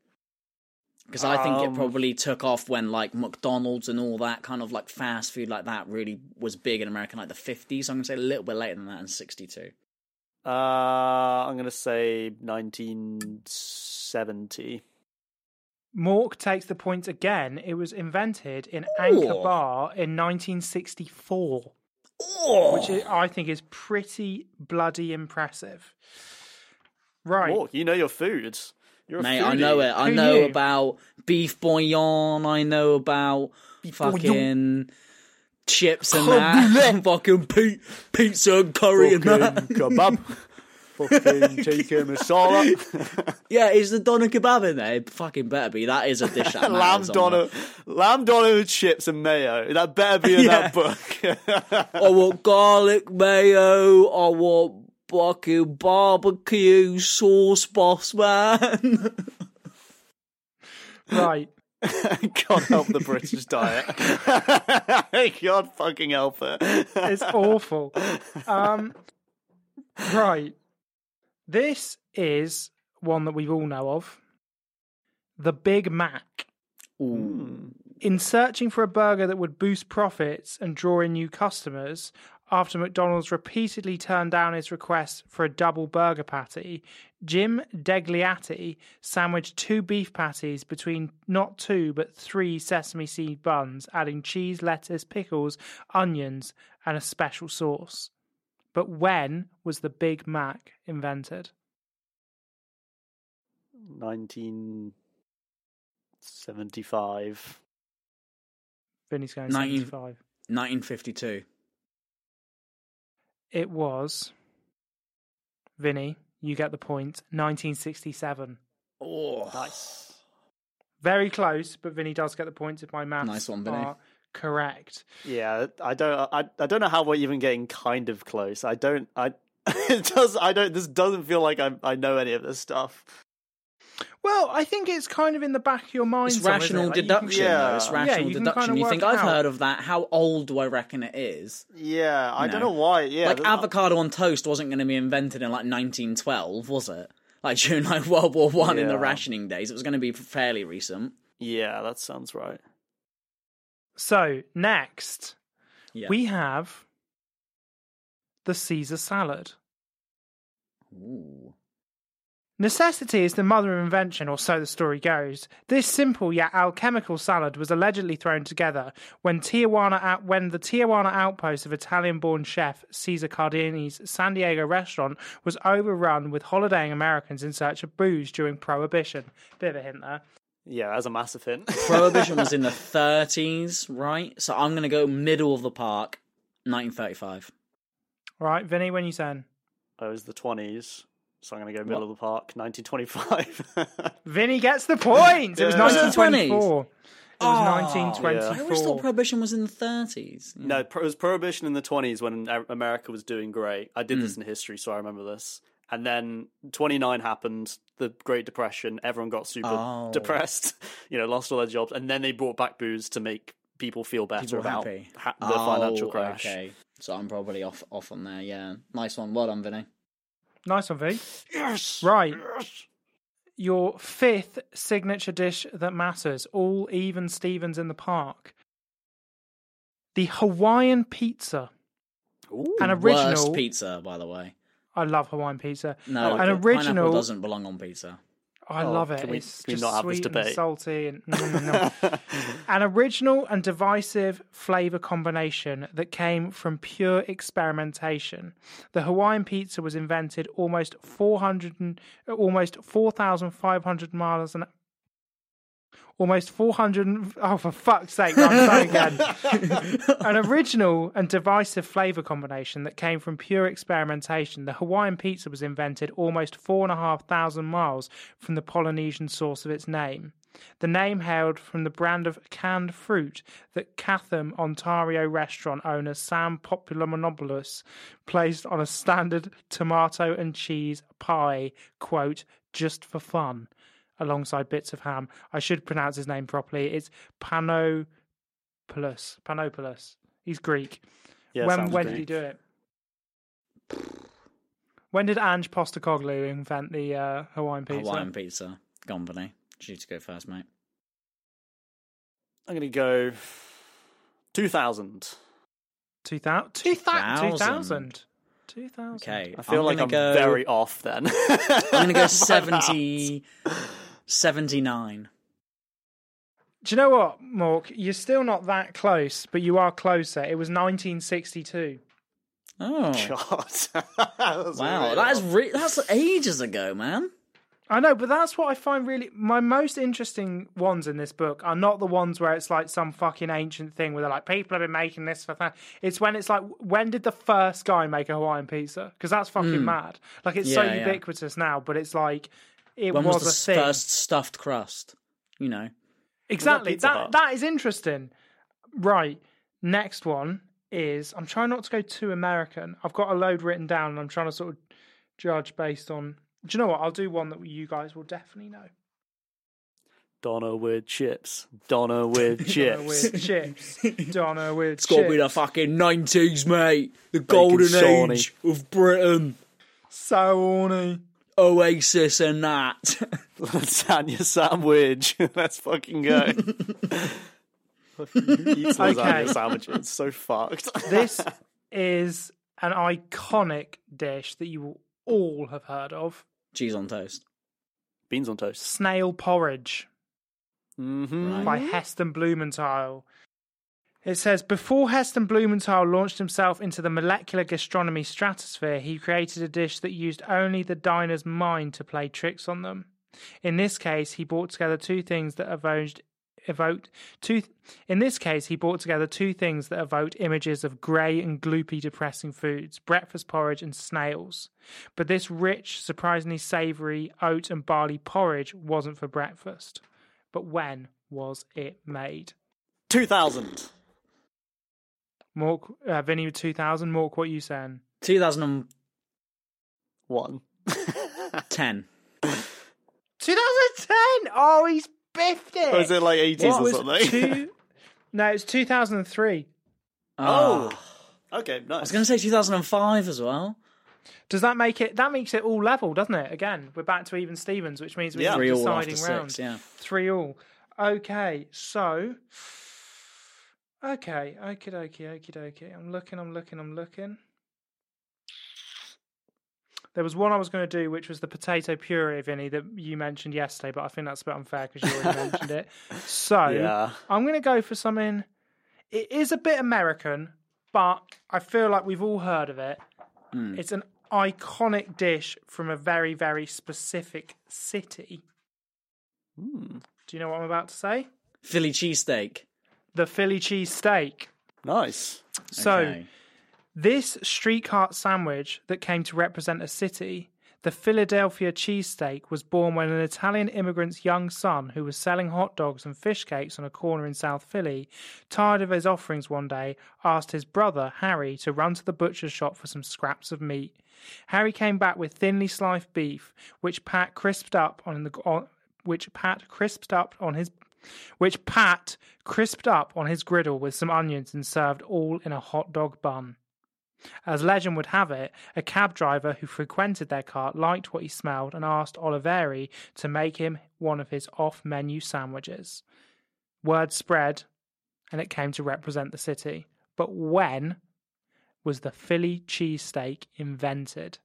because I think it Um, probably took off when like McDonald's and all that kind of like fast food like that really was big in America, like the 50s. So I'm gonna say a little bit later than that in 62. Uh, I'm gonna say 1970. Mork takes the point again. It was invented in Anchor Ooh. Bar in 1964, Oh, which I I think is pretty bloody impressive. Right. Mork, you know your food. You're mate. I know it. I Who know knew? about beef bouillon. I know about fucking chips and that. fucking pe- pizza and curry and Fucking that. kebab. Fucking tikka masala. Yeah, is the doner kebab in there? It fucking better be. That is a dish that lamb matters on doner, lamb doner with chips and mayo. That better be in Yeah. that book. I want garlic mayo. I want fucking barbecue sauce, boss man. Right. God help the British diet. God fucking help it. It's awful. Um, right. This is one that we all know of the Big Mac. In searching for a burger that would boost profits and draw in new customers, after McDonald's repeatedly turned down his request for a double burger patty, Jim Delligatti sandwiched two beef patties between not two but three sesame seed buns, adding cheese, lettuce, pickles, onions, and a special sauce. But when was the Big Mac invented? 1975. Vinny's going Nineteen- 75. 1952. It was. Vinny, you get the point. 1967. Oh, Nice. Very close, but Vinny does get the points if my maths Nice one, Vinny. are correct. Yeah, I don't. I, I don't know how we're even getting kind of close. I don't. I. It does. I don't. This doesn't feel like I. I know any of this stuff. Well, I think it's kind of in the back of your mind. it's somewhere, isn't it? rational Like, you can- deduction. yeah. though. It's Yeah, rational you can deduction. kinda You think work I've out. heard of that? How old do I reckon it is? Yeah, I You don't know. know why. Yeah, like there's- uh, avocado on toast wasn't going to be invented in like 1912, was it? Like during like World War One in the Yeah. rationing days, it was going to be fairly recent. Yeah, that sounds right. So, next, Yeah. we have the Caesar salad. Ooh. Necessity is the mother of invention, or so the story goes. This simple yet alchemical salad was allegedly thrown together when Tijuana out, when the Tijuana outpost of Italian-born chef Cesar Cardini's San Diego restaurant was overrun with holidaying Americans in search of booze during Prohibition. Bit of a hint there. Yeah, that's a massive hint. Prohibition was in the 30s, right? So I'm going to go middle of the park, 1935. Right, Vinny, when you saying? it was the twenties, so I'm going to go middle of the park, 1925. Vinny gets the point. It was Yeah. Was it 1924. It was Oh, I 1924. always thought Prohibition was in the 30s. no, it was prohibition in the 20s when America was doing great. I did Hmm. this in history, so I remember this. And then 29 happened, the Great Depression. Everyone got super Oh. depressed, you know, lost all their jobs, and then they brought back booze to make people feel better People about happy. ha- the financial Oh, crash. Okay, so I'm probably off off on there. Yeah, nice one. Well done, Vinny. Nice one, V. Yes, Right. yes. Your fifth signature dish that matters, all even Stevens in the park. The Hawaiian pizza. Ooh. An Worst original. pizza, by the way. I love Hawaiian pizza. No, an pineapple original. doesn't belong on pizza. I Oh, love it. can we- it's just not have this sweet and salty and mm. an original and divisive flavor combination that came from pure experimentation. The Hawaiian pizza was invented almost 400 almost 4,500 miles an Almost 400. Oh, for fuck's sake, I'm again. An original and divisive flavour combination that came from pure experimentation, the Hawaiian pizza was invented almost four and a half thousand miles from the Polynesian source of its name. The name hailed from the brand of canned fruit that Chatham, Ontario restaurant owner Sam Populomopoulos placed on a standard tomato and cheese pie, quote, just for fun, alongside bits of ham. I should pronounce his name properly. It's Panopoulos. Panopoulos. He's Greek. Yeah, when sounds when great. did he do it? When did Ange Postecoglou invent the uh, Hawaiian pizza? Hawaiian pizza company. You to go first, mate. I'm going to go 2000. 2000? 2000? 2000. 2000. Okay. I feel like gonna I'm go, very off then. I'm going to go 70, 79. Do you know what, Mork? You're still not that close, but you are closer. It was 1962. Oh. God. That Wow, that is re- that's ages ago, man. I know, but that's what I find really my most interesting ones in this book are not the ones where it's like some fucking ancient thing where they're like people have been making this for. Th-. It's when it's like when did the first guy make a Hawaiian pizza? Because that's fucking hmm. mad. Like it's so. Yeah, yeah. ubiquitous now, but it's like it When was, was, the a s- thing. first stuffed crust? You know. Exactly. That Hut? that is interesting. Right. Next one is I'm trying not to go too American. I've got a load written down and I'm trying to sort of judge based on do you know what? I'll do one that you guys will definitely know. Doner with chips. Doner with Doner chips. with chips. Doner with It's got to be the fucking 90s, mate. The golden Shawnee. age of Britain. So horny. Oasis and that. Lasagna sandwich. Let's fucking go. Fucking eats lasagna Okay. sandwiches. So fucked. This is an iconic dish that you will all have heard of. Cheese on toast. Beans on toast. Snail porridge. Mm-hmm. by Heston Blumenthal. It says before Heston Blumenthal launched himself into the molecular gastronomy stratosphere, he created a dish that used only the diner's mind to play tricks on them. In this case, he brought together two things that evoked evoked two in this case he brought together two things that evoked images of grey and gloopy depressing foods breakfast porridge and snails but this rich surprisingly savoury oat and barley porridge wasn't for breakfast but when was it made? 2000. Mork, uh, Vinny with 2000. Mork, what are you saying? 2010. One. 2010! Oh, he's biffed it! Or is it like 80s It or was something? two- no, it's 2003. Oh. Ah. Okay, nice. I was going to say 2005 as well. Does that make it? That makes it all level, doesn't it? Again, we're back to even Stevens, which means we're Yeah. Three all after deciding round. six, yeah. Three all. Okay, so. Okay, okie dokie, okie dokie. I'm looking, I'm looking, I'm looking. There was one I was going to do, which was the potato puree, Vinny, that you mentioned yesterday, but I think that's a bit unfair because you already mentioned it. So Yeah. I'm going to go for something. It is a bit American, but I feel like we've all heard of it. Hmm. It's an iconic dish from a very, very specific city. Hmm. Do you know what I'm about to say? Philly cheesesteak. The Philly cheese steak. Nice. So, Okay. this street cart sandwich that came to represent a city, the Philadelphia cheesesteak, was born when an Italian immigrant's young son, who was selling hot dogs and fish cakes on a corner in South Philly, tired of his offerings one day, asked his brother, Harry, to run to the butcher's shop for some scraps of meat. Harry came back with thinly sliced beef, which Pat crisped up on the on, which Pat crisped up on his which Pat crisped up on his griddle with some onions and served all in a hot dog bun. As legend would have it, a cab driver who frequented their cart liked what he smelled and asked Olivieri to make him one of his off menu sandwiches. Word spread, and it came to represent the city. But when was the Philly cheesesteak invented?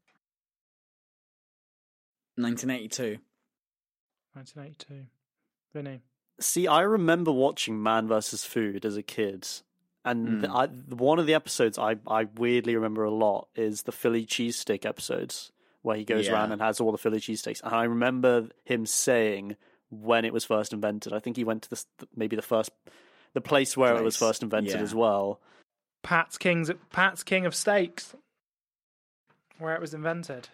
1982. 1982. Vinny. See, I remember watching Man vs. Food as a kid, and Mm. I, one of the episodes I, I weirdly remember a lot is the Philly cheesesteak episodes where he goes Yeah. around and has all the Philly cheesesteaks. And I remember him saying when it was first invented. I think he went to this maybe the first the place where it was first invented yeah. as well. Pat's King's Pat's King of Steaks, where it was invented.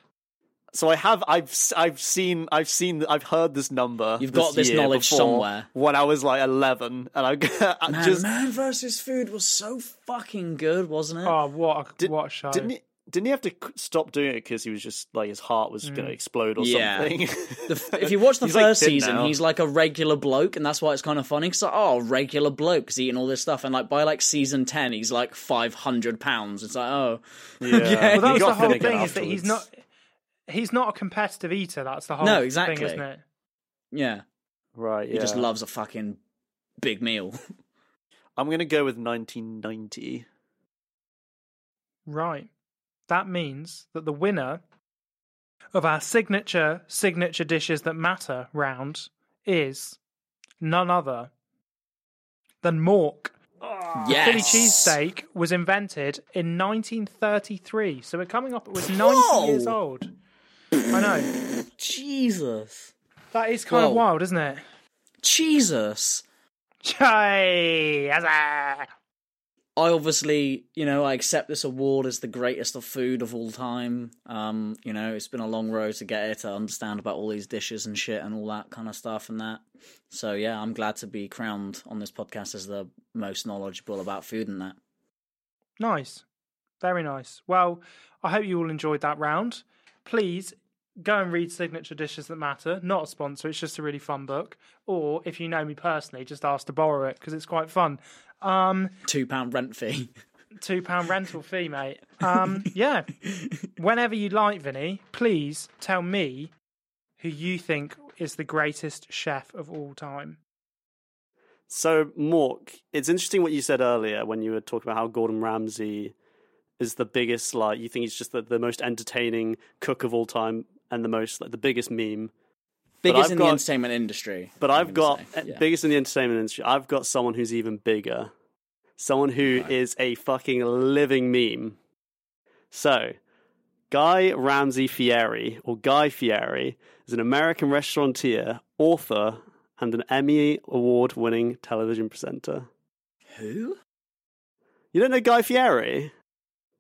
So I have I've s- I've seen I've seen I've heard this number. You've got this year knowledge before somewhere. When I was like eleven, and I, I Man, just Man versus Food was so fucking good, wasn't it? Oh, what a, Did- what a show! Didn't he? Didn't he have to stop doing it because he was just like his heart was going to explode or Mm. Yeah. something? The if you watch the He's, like, first season, now. he's like a regular bloke, and that's why it's kind of funny. Because like, oh, regular bloke's eating all this stuff, and like by like season ten, he's like five hundred pounds. It's like, oh, yeah. Well, Well, that was the whole thing. Is that he's not afterwards. He's not a competitive eater. That's the whole No, thing, isn't it? yeah, right. he just loves a fucking big meal. I'm going to go with 1990. Right. That means that the winner of our signature signature dishes that matter round is none other than Mork. Ah. yes, Philly cheesesteak was invented in 1933, so we're coming up. It was 90 Whoa! years old. I know Jesus, that is kind of wild, isn't it? Jesus. I obviously, you know, I accept this award as the greatest of food of all time. Um, you know, it's been a long road to get here to understand about all these dishes and shit and all that kind of stuff and that. So yeah, I'm glad to be crowned on this podcast as the most knowledgeable about food and that. Nice. Very nice. Well, I hope you all enjoyed that round. Please go and read Signature Dishes That Matter. Not a sponsor, it's just a really fun book. Or if you know me personally, just ask to borrow it because it's quite fun. Um, Two pound rent fee. two pound rental fee, mate. Um, yeah. Whenever you like, Vinny, please tell me who you think is the greatest chef of all time. So, Mork, it's interesting what you said earlier when you were talking about how Gordon Ramsay is the biggest, like, you think he's just the, the most entertaining cook of all time and the most, like, the biggest meme. Biggest in got- the entertainment industry. But I've got, uh, Yeah. biggest in the entertainment industry, I've got someone who's even bigger. Someone who is a fucking living meme. So, Guy Ramsay Fieri, or Guy Fieri, is an American restaurateur, author, and an Emmy Award winning television presenter. Who? You don't know Guy Fieri?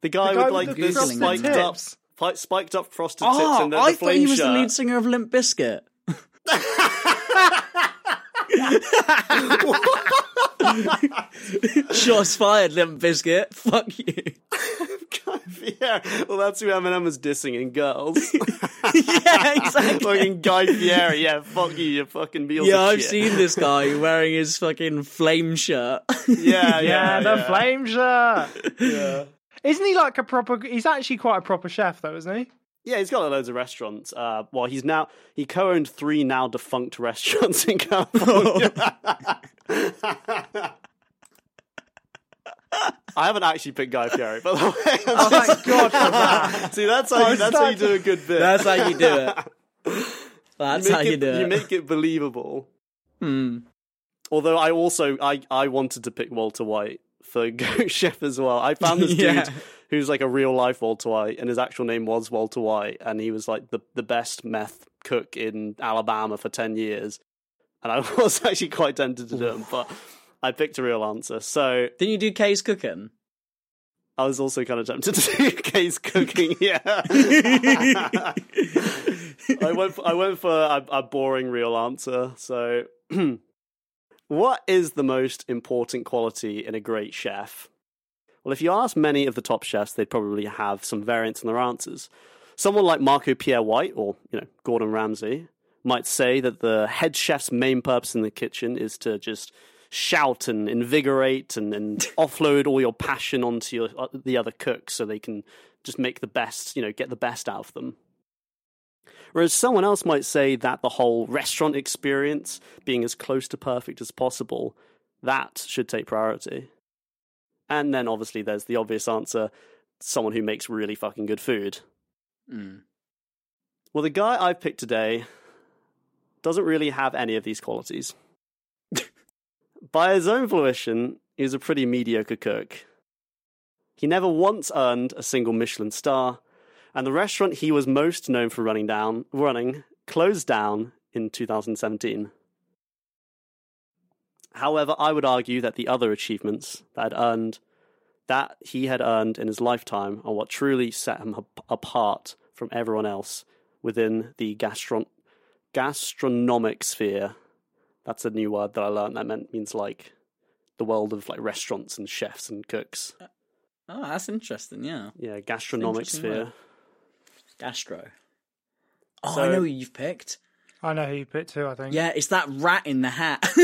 The guy, The guy with like with the the spiked up, tips. fi- spiked up frosted tips Oh, and then I the thought flame he was shirt. the lead singer of Limp Bizkit. Shots fired, Limp Bizkit. Fuck you. Guy Fieri. Well, that's who Eminem was dissing in Girls. yeah, exactly. fucking Guy Fieri. Yeah, fuck you, you fucking Beals Yeah, I've shit. seen this guy wearing his fucking flame shirt. Yeah, yeah, Yeah, the yeah. flame shirt. Yeah. Isn't he like a proper? He's actually quite a proper chef, though, isn't he? Yeah, he's got loads of restaurants. Uh, well, he's now he co-owned three now defunct restaurants in California. I haven't actually picked Guy Fieri, by the way. Oh, thank God for that. See, that's how you, was that's how you do a good bit. That's how you do it. That's you make how you it, do it. You make it believable. Hmm. Although I also I I wanted to pick Walter White for Goat Chef as well. I found this Yeah. dude who's like a real life Walter White, and his actual name was Walter White, and he was like the the best meth cook in Alabama for ten years. And I was actually quite tempted to do him, but I picked a real answer. So Didn't you do Kay's cooking? I was also kind of tempted to do Kay's cooking. Yeah, I went. For, I went for a, a boring real answer. So, what is the most important quality in a great chef? Well, if you ask many of the top chefs, they'd probably have some variants in their answers. Someone like Marco Pierre White or you know Gordon Ramsay might say that the head chef's main purpose in the kitchen is to just shout and invigorate and, and offload all your passion onto your, uh, the other cooks so they can just make the best, you know, get the best out of them. Whereas someone else might say that the whole restaurant experience, being as close to perfect as possible, that should take priority. And then obviously there's the obvious answer someone who makes really fucking good food. Mm. Well, the guy I've picked today doesn't really have any of these qualities. By his own volition, he was a pretty mediocre cook. He never once earned a single Michelin star, and the restaurant he was most known for running down running closed down in 2017. However, I would argue that the other achievements that earned that he had earned in his lifetime are what truly set him ap- apart from everyone else within the gastron- gastronomic sphere. That's a new word that I learned. That meant means like the world of like restaurants and chefs and cooks. Uh, oh, that's interesting. Yeah, Yeah, gastronomic Interesting sphere. word. Gastro. Oh, So- I know who you've picked. I know who you picked too. I think. Yeah, it's that rat in the hat.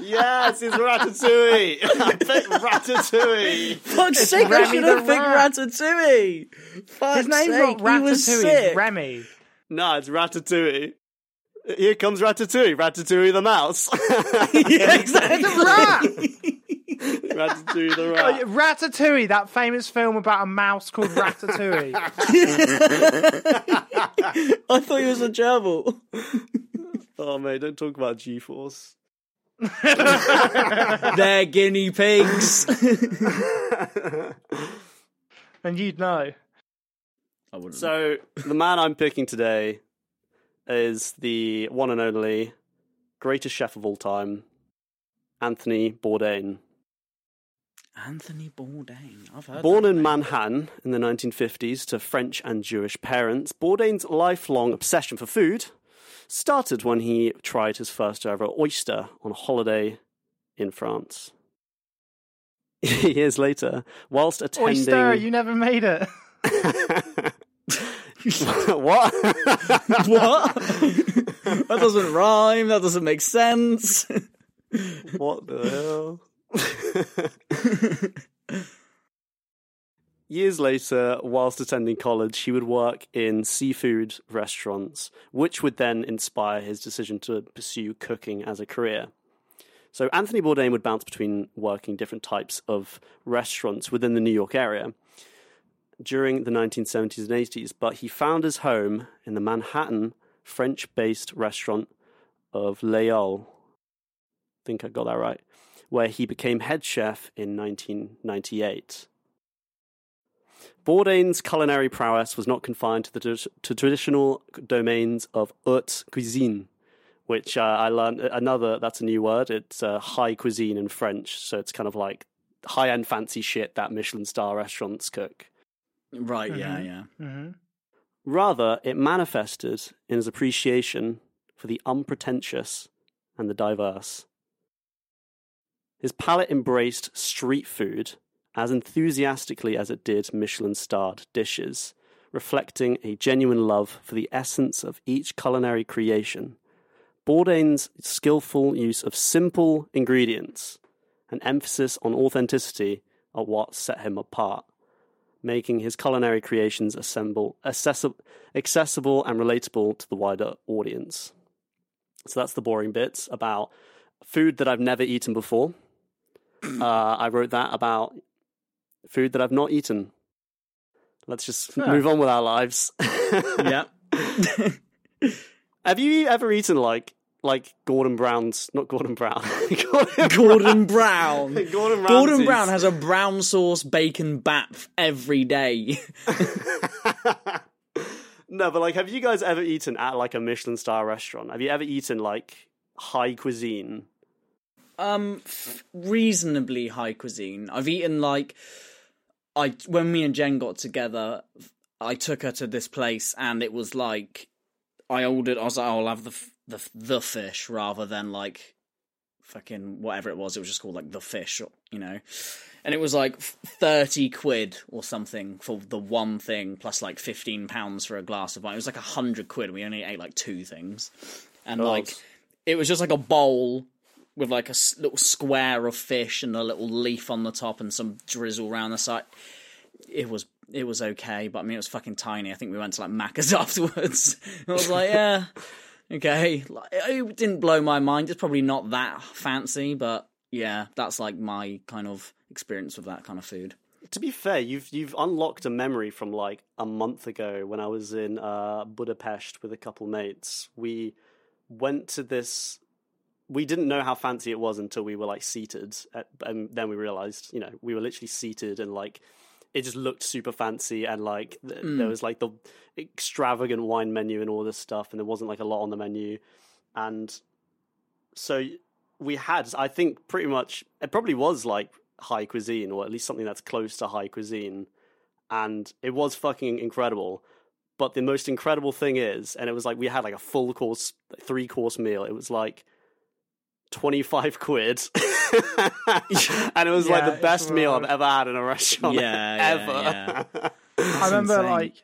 yes, it's Ratatouille. I picked Ratatouille. Fuck's sake, I Remy should the have picked rat. Ratatouille. Fuck's His name's sake, not he was Ratatouille. sick. Remy. No, it's Ratatouille. Here comes Ratatouille. Ratatouille the mouse. yeah, exactly. Ratatouille the Oh, rat. yeah, Ratatouille, that famous film about a mouse called Ratatouille. I thought he was a gerbil. Oh mate, don't talk about G-force. They're guinea pigs. and you'd know. I wouldn't. So the man I'm picking today is the one and only greatest chef of all time, Anthony Bourdain. Anthony Bourdain. I've heard. Born in name. Manhattan in the 1950s to French and Jewish parents, Bourdain's lifelong obsession for food started when he tried his first ever oyster on a holiday in France. Years later, whilst attending Oyster, you never made it. what? what? that doesn't rhyme. That doesn't make sense. what the hell? Years later, whilst attending college, he would work in seafood restaurants, which would then inspire his decision to pursue cooking as a career. So Anthony Bourdain would bounce between working different types of restaurants within the New York area during the 1970s and 80s, but he found his home in the Manhattan French-based restaurant of Les Halles. think I got that right, where he became head chef in 1998. Bourdain's culinary prowess was not confined to the to traditional domains of haute cuisine, which uh, I learned another. That's a new word. It's uh, high cuisine in French, so it's kind of like high end fancy shit that Michelin star restaurants cook. right. Yeah. Yeah. Mm-hmm. Rather, it manifested in his appreciation for the unpretentious and the diverse. His palate embraced street food as enthusiastically as it did Michelin starred dishes, reflecting a genuine love for the essence of each culinary creation. Bourdain's skillful use of simple ingredients and emphasis on authenticity are what set him apart making his culinary creations assemble, accessible, accessible and relatable to the wider audience. So that's the boring bits about food that I've never eaten before. Uh, I wrote that about food that I've not eaten. Let's just Huh. move on with our lives. yeah. Have you ever eaten like like Gordon Brown's? Not Gordon Brown. Gordon, Gordon Brown. Gordon Gordon Brown has a brown sauce bacon bap every day. no, but like, have you guys ever eaten at like a Michelin star restaurant? Have you ever eaten like high cuisine? Um, f- reasonably high cuisine. I've eaten like I when me and Jen got together. I took her to this place, and it was like I ordered. I was like, oh, "I'll have the f- the f- the fish rather than like fucking whatever it was. It was just called like the fish, or- you know." And it was like thirty quid or something for the one thing, plus like fifteen pounds for a glass of wine. It was like a hundred quid. We only ate like two things, and like it was just like a bowl with like a little square of fish and a little leaf on the top and some drizzle around the side. It was it was okay, but I mean it was fucking tiny. I think we went to like Macca's afterwards. I was like, yeah, okay. Like, it didn't blow my mind. It's probably not that fancy, but yeah, that's like my kind of experience with that kind of food. to be fair, you've you've unlocked a memory from like a month ago when I was in uh, Budapest with a couple mates. We went to this. We didn't know how fancy it was until we were like seated, at, and then we realized, you know, we were literally seated and like it just looked super fancy and like th- there mm. was like the extravagant wine menu and all this stuff, and there wasn't like a lot on the menu, and so we had, I think, pretty much it probably was like high cuisine or at least something that's close to high cuisine, and it was fucking incredible. But the most incredible thing is, and it was like we had like a full course, three course meal. It was like 25 quid. and it was like the best meal I've ever had in a restaurant Yeah, yeah, ever. I remember insane. like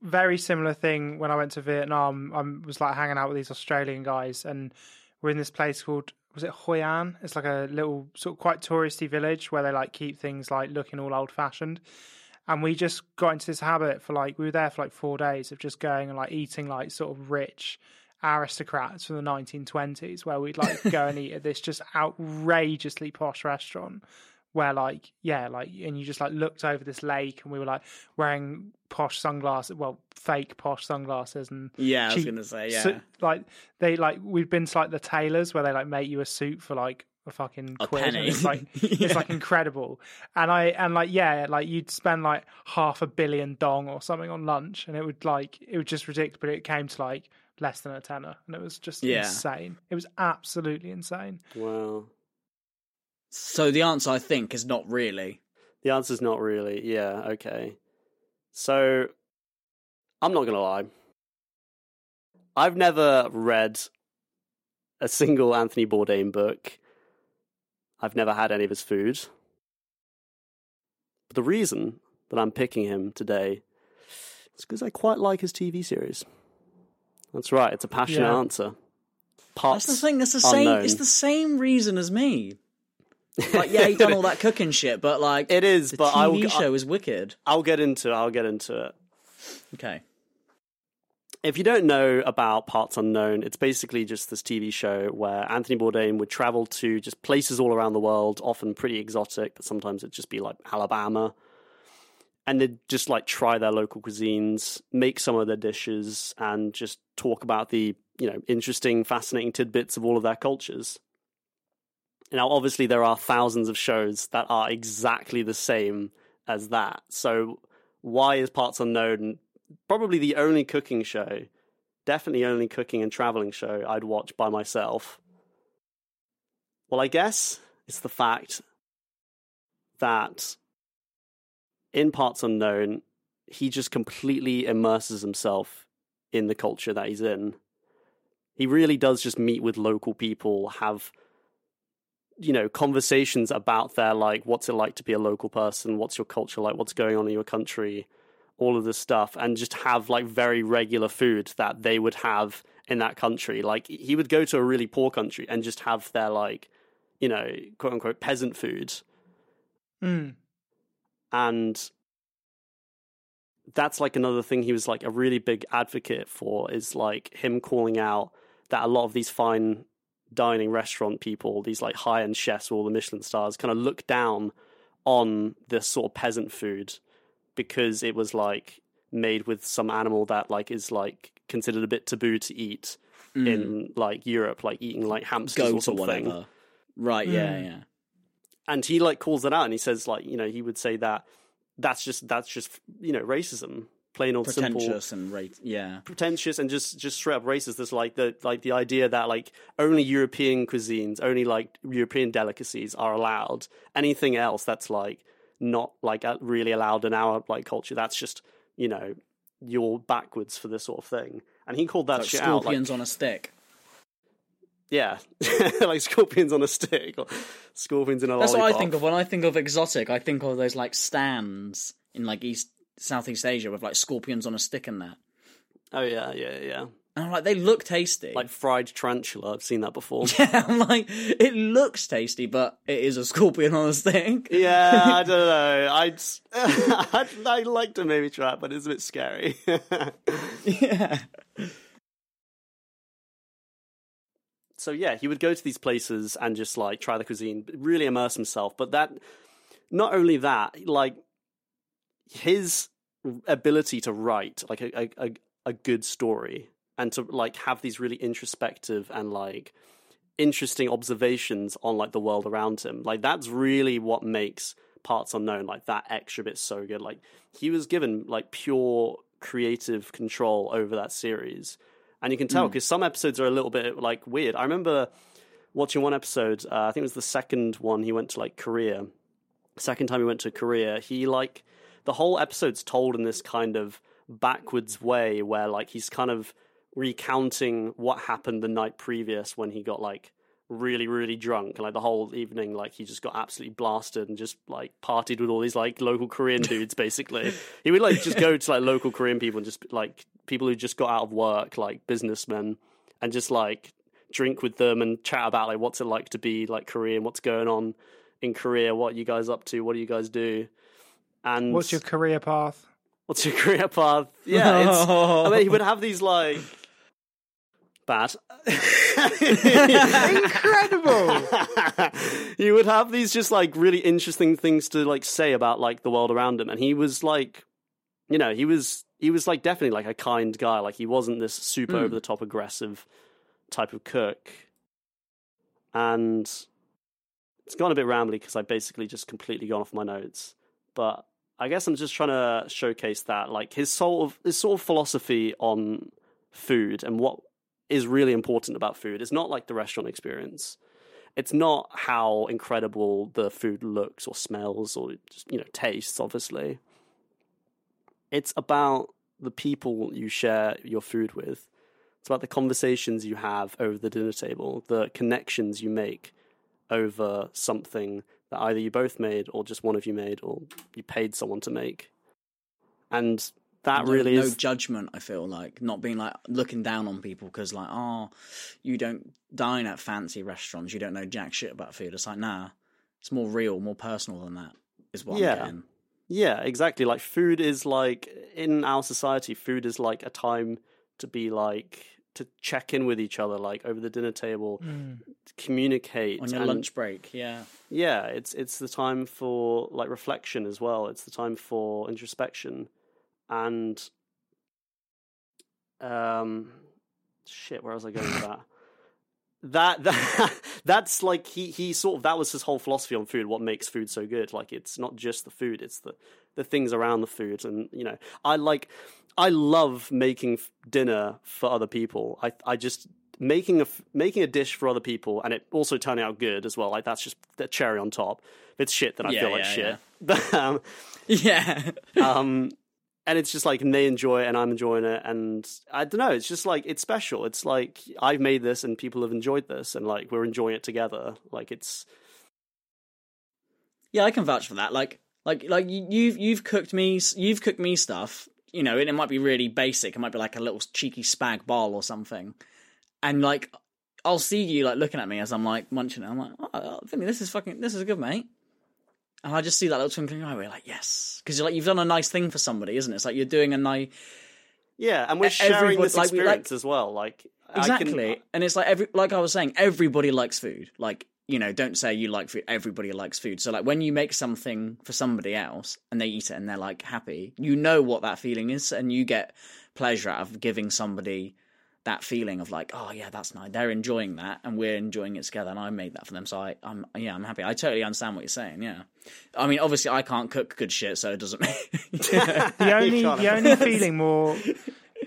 very similar thing when I went to Vietnam. I was like hanging out with these Australian guys, and we're in this place called was it Hoi An? It's like a little sort of quite touristy village where they like keep things like looking all old fashioned. And we just got into this habit for like we were there for like four days of just going and like eating like sort of rich aristocrats from the 1920s, where we'd like go and eat at this just outrageously posh restaurant where like yeah like and you just like looked over this lake and we were like wearing posh sunglasses well fake posh sunglasses and Yeah, I was gonna say, yeah. like they like we've been to like the tailors where they like make you a suit for like a fucking A quid it's like it's like incredible. And i and like yeah like you'd spend like half a billion dong or something on lunch and it would like it was just ridiculous but it came to like less than a tenner and it was just Yeah. insane it was absolutely insane Wow. So the answer, I think, is not really. The answer's not really. Yeah, okay. So, I'm not going to lie. I've never read a single Anthony Bourdain book. I've never had any of his food. But the reason that I'm picking him today is because I quite like his TV series. That's right, it's a passionate Yeah. answer. Parts That's the thing. That's the same. It's the same reason as me. Like, yeah, he done all that cooking shit, but like, It is, the but TV I will, show is wicked. I'll get into it. I'll get into it. Okay. If you don't know about Parts Unknown, it's basically just this TV show where Anthony Bourdain would travel to just places all around the world, often pretty exotic, but sometimes it'd just be like Alabama. And they'd just like try their local cuisines, make some of their dishes, and just talk about the, you know, interesting, fascinating tidbits of all of their cultures. Now, obviously, there are thousands of shows that are exactly the same as that. So, why is Parts Unknown probably the only cooking show, definitely only cooking and traveling show I'd watch by myself. Well, I guess it's the fact that in Parts Unknown, he just completely immerses himself in the culture that he's in. He really does just meet with local people, have you know conversations about their like what's it like to be a local person what's your culture like what's going on in your country all of this stuff and just have like very regular food that they would have in that country. Like he would go to a really poor country and just have their like, you know, quote unquote peasant food. Mm. And that's like another thing he was like a really big advocate for is like him calling out that a lot of these fine dining restaurant people, these like high end chefs all the Michelin stars, kind of look down on this sort of peasant food because it was like made with some animal that like is like considered a bit taboo to eat in like Europe, like eating like hamsters or Goat or something. whatever. Right. Yeah. Mm. Yeah. And he like calls that out and he says like you know he would say that that's just that's just you know racism, plain old simple Pretentious and rate. Yeah. pretentious and just just straight up racist. There's like the like the idea that like only European cuisines, only like European delicacies are allowed. Anything else that's like not like really allowed in our like culture. That's just you know you're backwards for this sort of thing. And he called that Like shit out. Like, on a stick. Yeah, like scorpions on a stick or scorpions in a That's what I think of when I think of exotic. I think of those like stands in like East Southeast Asia with like scorpions on a stick and that. Oh yeah, yeah, yeah. And I'm like, they look tasty. Like fried tarantula. I've seen that before. Yeah, I'm like, it looks tasty, but it is a scorpion on a stick. Yeah, I don't know. I'd, I'd I'd like to maybe try it, but it's a bit scary. yeah. So yeah, he would go to these places and just like try the cuisine, really immerse himself. But that not only that, like his ability to write like a, a a good story and to like have these really introspective and like interesting observations on like the world around him. Like that's really what makes parts unknown like that extra bit so good. Like he was given like pure creative control over that series. And you can tell because some episodes are a little bit like weird. I remember watching one episode, uh, I think it was the second one he went to like Korea. Second time he went to Korea, he like the whole episode's told in this kind of backwards way where like he's kind of recounting what happened the night previous when he got like really really drunk and like the whole evening like he just got absolutely blasted and just like partied with all these like local korean dudes basically he would like just go to like local korean people and just like people who just got out of work like businessmen and just like drink with them and chat about like what's it like to be like korean what's going on in korea what are you guys up to what do you guys do and What's your career path? what's your career path? Yeah, it's, I mean, he would have these like bad. Incredible. you would have these just like really interesting things to like say about like the world around him, and he was like, you know, he was he was like definitely like a kind guy. Like he wasn't this super hmm. over the top aggressive type of cook, and it's gone a bit rambly because I basically just completely gone off my notes, but. I guess I'm just trying to showcase that, like his sort of his sort of philosophy on food and what is really important about food. It's not like the restaurant experience. It's not how incredible the food looks or smells or just, you know tastes. Obviously, it's about the people you share your food with. It's about the conversations you have over the dinner table, the connections you make over something that either you both made or just one of you made or you paid someone to make. And that no, really no is judgment. I feel like not being like looking down on people because like oh, you don't dine at fancy restaurants, you don't know jack shit about food. It's like nah, it's more real, more personal than that. Is what Yeah. I'm getting. Yeah, exactly. Like food is like in our society, food is like a time to be like to check in with each other, like over the dinner table, to communicate on your and- lunch break. Yeah, Yeah, it's it's the time for like reflection as well. It's the time for introspection, and um, shit. Where was I going with that? That that that's like he he sort of that was his whole philosophy on food. What makes food so good? Like it's not just the food; it's the the things around the food. And you know, I like I love making f- dinner for other people. I I just making a f- making a dish for other people and it also turning out good as well. Like that's just the cherry on top. If it's shit, then I Yeah, feel like yeah, shit. But, um, yeah. um, and it's just like and they enjoy it and I'm enjoying it and I don't know. It's just like it's special. It's like I've made this and people have enjoyed this and like we're enjoying it together. Like it's Yeah, I can vouch for that. Like, like, like you- you've you've cooked me you've cooked me stuff. You know, and it might be really basic. It might be like a little cheeky spag bol or something. And like, I'll see you like looking at me as I'm like munching it. I'm like, oh, Vinny, this is fucking this is good, mate. And I just see that little twinkling eye. We're like, yes, because you're like you've done a nice thing for somebody, isn't it? It's like you're doing a nice yeah, and we're sharing this like, we- like- experience as well. Like I can- Exactly. and it's like every like I was saying, everybody likes food. Like, you know, don't say you like food, everybody likes food. So like when you make something for somebody else and they eat it and they're like happy, you know what that feeling is and you get pleasure out of giving somebody that feeling of like, oh yeah, that's nice. They're enjoying that and we're enjoying it together and I made that for them. So I I'm yeah, I'm happy. I totally understand what you're saying, yeah. I mean obviously I can't cook good shit, so it doesn't make The only the only feeling more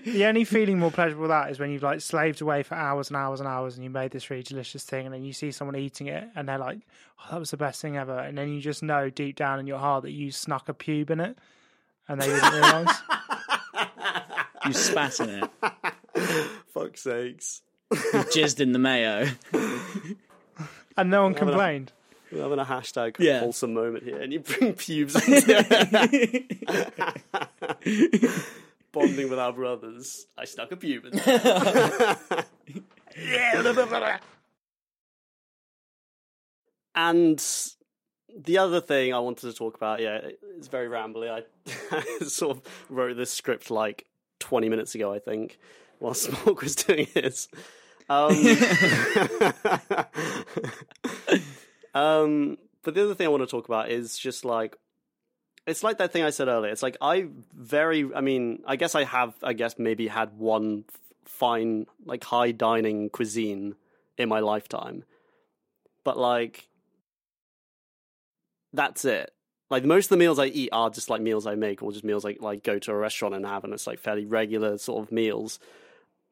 the only feeling more pleasurable with that is when you've like slaved away for hours and hours and hours and you made this really delicious thing and then you see someone eating it and they're like, Oh, that was the best thing ever and then you just know deep down in your heart that you snuck a pube in it and they didn't realise. you spat in it. fuck's sakes. You jizzed in the mayo. And no one complained. We're having a hashtag Yeah. wholesome moment here, and you bring pubes into it. Bonding with our brothers. I stuck a pube in there. and the other thing I wanted to talk about, yeah, it's very rambly. I, I sort of wrote this script like 20 minutes ago, I think, while Smoke was doing his. Um, um, but the other thing I want to talk about is just like it's like that thing I said earlier. It's like I very, I mean, I guess I have, I guess maybe had one fine, like high dining cuisine in my lifetime, but like that's it. Like most of the meals I eat are just like meals I make, or just meals I like go to a restaurant and have, and it's like fairly regular sort of meals.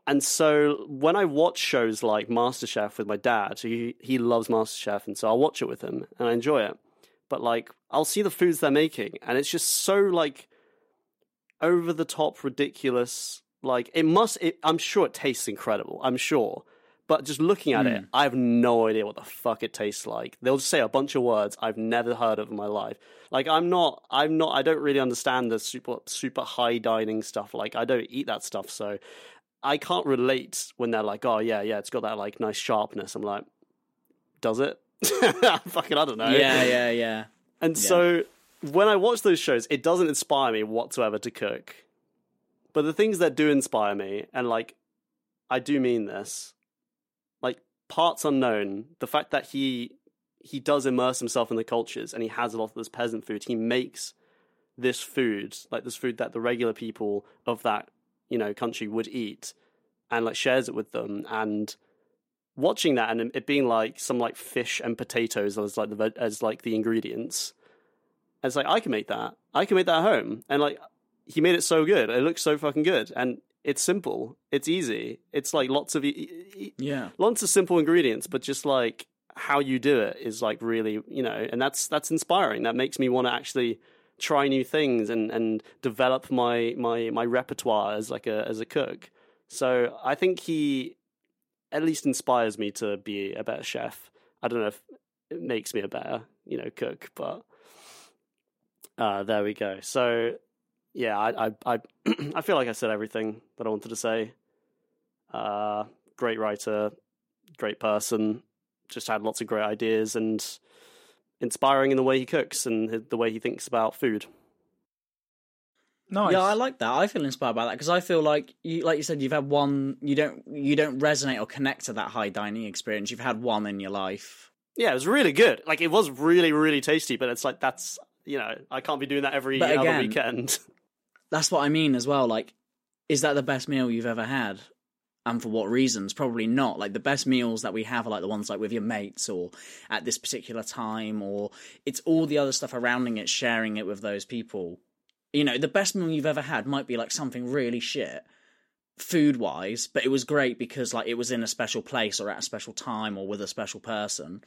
And so when I watch shows like MasterChef with my dad, he he loves MasterChef, and so I'll watch it with him and I enjoy it. But like I'll see the foods they're making, and it's just so like over the top, ridiculous. Like it must. It, I'm sure it tastes incredible. I'm sure, but just looking at it, hmm. I have no idea what the fuck it tastes like. They'll just say a bunch of words I've never heard of in my life. Like I'm not. I'm not. I don't really understand the super super high dining stuff. Like I don't eat that stuff, so I can't relate when they're like, "Oh yeah, yeah, it's got that like nice sharpness." I'm like, "Does it?" Fucking, I don't know. Yeah, yeah, yeah. And so when I watch those shows, it doesn't inspire me whatsoever to cook. But the things that do inspire me, and like, I do mean this, like parts unknown, the fact that he he does immerse himself in the cultures and he has a lot of this peasant food. He makes this food, like this food that the regular people of that you know country would eat, and like shares it with them. And watching that and it being like some like fish and potatoes as like the as like the ingredients. It's like I can make that. I can make that at home, and like he made it so good. It looks so fucking good, and it's simple. It's easy. It's like lots of e- Yeah. lots of simple ingredients, but just like how you do it is like really, you know, and that's that's inspiring. That makes me want to actually try new things and and develop my my my repertoire as like a as a cook. So I think he at least inspires me to be a better chef. I don't know if it makes me a better, you know, cook, but uh, there we go. So yeah, I I I, I feel like I said everything that I wanted to say. Uh, great writer, great person, just had lots of great ideas and inspiring in the way he cooks and the way he thinks about food. Nice. Yeah, I like that. I feel inspired by that because I feel like you, like you said, you've had one. You don't, you don't resonate or connect to that high dining experience. You've had one in your life. Yeah, it was really good. Like it was really really tasty, but it's like that's you know I can't be doing that every But other again- weekend. That's what I mean as well. Like, is that the best meal you've ever had? And for what reasons? Probably not. Like the best meals that we have are like the ones like with your mates or at this particular time, or it's all the other stuff surrounding it, sharing it with those people. You know, the best meal you've ever had might be like something really shit, food wise, but it was great because like it was in a special place or at a special time or with a special person.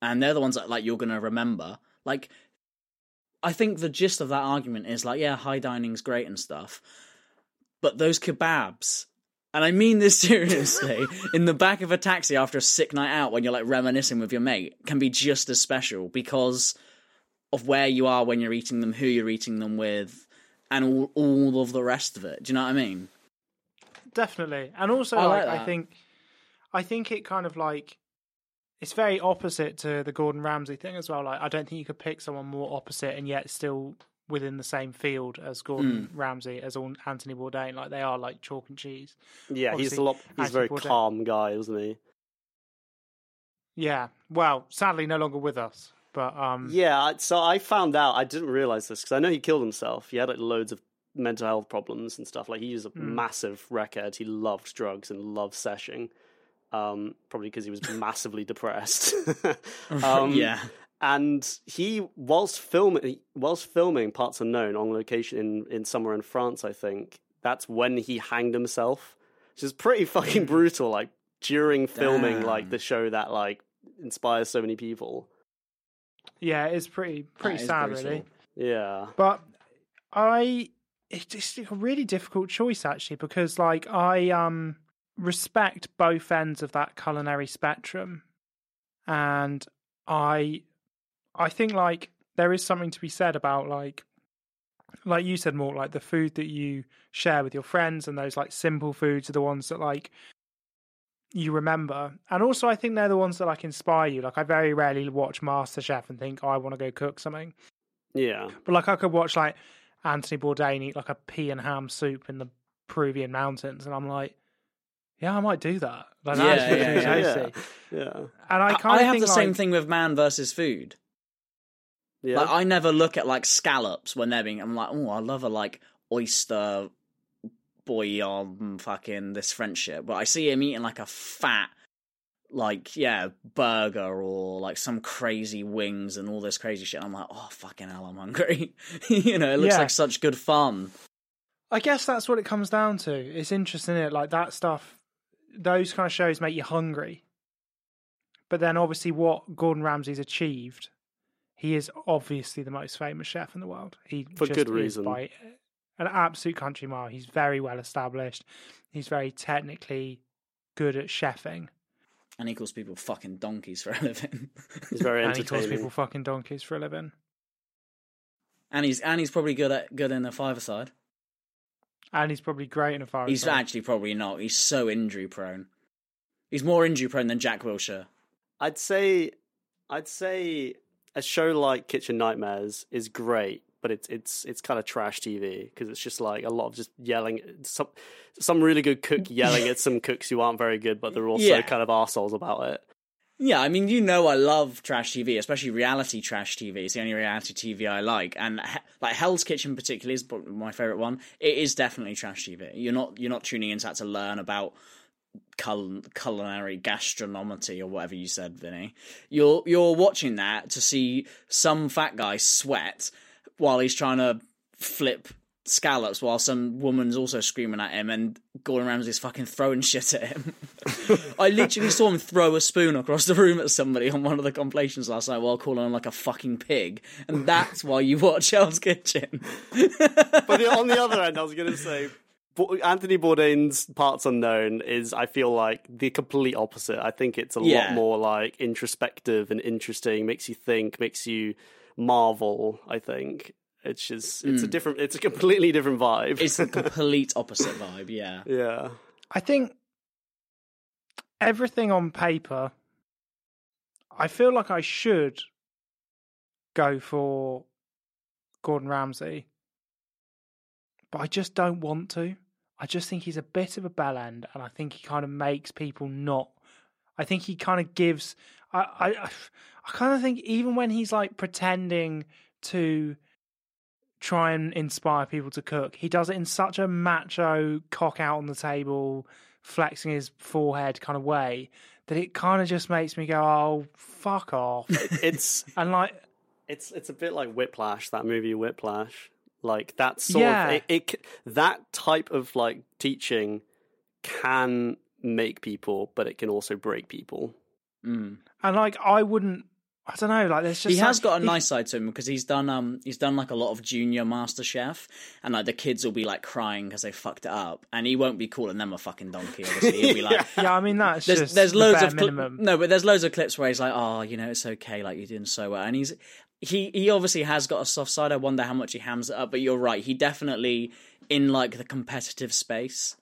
And they're the ones that like you're gonna remember. Like I think the gist of that argument is like, yeah, high dining's great and stuff, but those kebabs, and I mean this seriously, in the back of a taxi after a sick night out when you're like reminiscing with your mate, can be just as special because of where you are when you're eating them, who you're eating them with, and all all of the rest of it. Do you know what I mean? definitely and also I like, like i think i think it kind of like it's very opposite to the gordon ramsay thing as well like i don't think you could pick someone more opposite and yet still within the same field as gordon Hmm. ramsay as on anthony bourdain like they are like chalk and cheese yeah, he's a lot. He's a very Bourdain- calm guy, isn't he? yeah well sadly no longer with us but um Yeah, so I found out. I didn't realize this because I know he killed himself. He had like loads of mental health problems and stuff. Like he was a massive wreckhead. He loved drugs and loved seshing. Um, probably because he was massively depressed. um, yeah. And he whilst filming whilst filming parts unknown on location in in somewhere in France, I think that's when he hanged himself, which is pretty fucking brutal. Like during filming, like the show that like inspires so many people. yeah it's pretty pretty That is sad really Yeah. But I it's a really difficult choice actually because like I um respect both ends of that culinary spectrum and I I think like there is something to be said about like like you said more like the food that you share with your friends and those like simple foods are the ones that like you remember and also i think they're the ones that like inspire you like i very rarely watch masterchef and think oh, i want to go cook something Yeah. but like I could watch like Anthony Bourdain eat like a pea and ham soup in the Peruvian mountains, and I'm like, yeah, I might do that. Like Yeah, that's really yeah. Yeah. And I kind I of have think the same like- thing with man versus food. Yeah. Like I never look at like scallops when they're being. I'm like, oh, I love a like oyster boy bouillon, fucking this French shit. But I see him eating like a fat, like yeah, burger or like some crazy wings and all this crazy shit. I'm like, oh fucking hell, I'm hungry. you know, it looks Yeah. like such good fun. I guess that's what it comes down to. It's interesting, it? Like that stuff, those kind of shows make you hungry. But then, obviously, what Gordon Ramsay's achieved, he is obviously the most famous chef in the world. He For just good is reason. by an absolute country mile. He's very well established. He's very technically good at chefing, And he calls people fucking donkeys for a living. He's very and he calls people fucking donkeys for a living. and he's and he's probably good at good in the five side. And he's probably great in a fire. He's actually probably not. He's so injury prone. He's more injury prone than Jack Wilshere. I'd say, I'd say a show like Kitchen Nightmares is great, but it's it's it's kind of trash TV because it's just like a lot of just yelling. Some some really good cook yelling at some cooks who aren't very good, but they're also Yeah. kind of assholes about it. Yeah, I mean, you know, I love trash TV, especially reality trash TV. It's the only reality TV I like, and like Hell's Kitchen, particularly, is my favorite one. It is definitely trash TV. You're not you're not tuning into that to learn about cul- culinary gastronomy or whatever you said, Vinny. You're you're watching that to see some fat guy sweat while he's trying to flip scallops while some woman's also screaming at him and Gordon Ramsay's fucking throwing shit at him. I literally saw him throw a spoon across the room at somebody on one of the compilations last night while calling him like a fucking pig. And that's why you watch Hell's Kitchen. But on the other end, I was going to say. Bo- Anthony Bourdain's Parts Unknown is, I feel like, the complete opposite. I think it's a Yeah. lot more like introspective and interesting, makes you think, makes you marvel. I think it's just it's a different, it's a completely different vibe. Hmm. It's the complete opposite vibe, yeah. yeah, I think everything on paper, I feel like I should go for Gordon Ramsay, but I just don't want to. I just think he's a bit of a bell end, and I think he kind of makes people not. I think he kind of gives. I I, I kind of think even when he's like pretending to try and inspire people to cook, he does it in such a macho, cock out on the table, flexing his forehead kind of way that it kind of just makes me go, "Oh, fuck off!" it's and like, it's it's a bit like Whiplash, that movie Whiplash. Like that sort Yeah. of it, it that type of like teaching can make people, but it can also break people. Mm. and like, I wouldn't. I don't know. Like, there's just He has some- got a he- nice side to him because he's done um he's done like a lot of junior master chef and like the kids will be like crying because they fucked it up and he won't be calling them a fucking donkey obviously he'll be like Yeah, I mean that's there's just there's the loads bare of cli- minimum. no, but there's loads of clips where he's like, oh, you know, it's okay, like you're doing so well, and he's he he obviously has got a soft side. I wonder how much he hams it up, but you're right, he definitely in like the competitive space.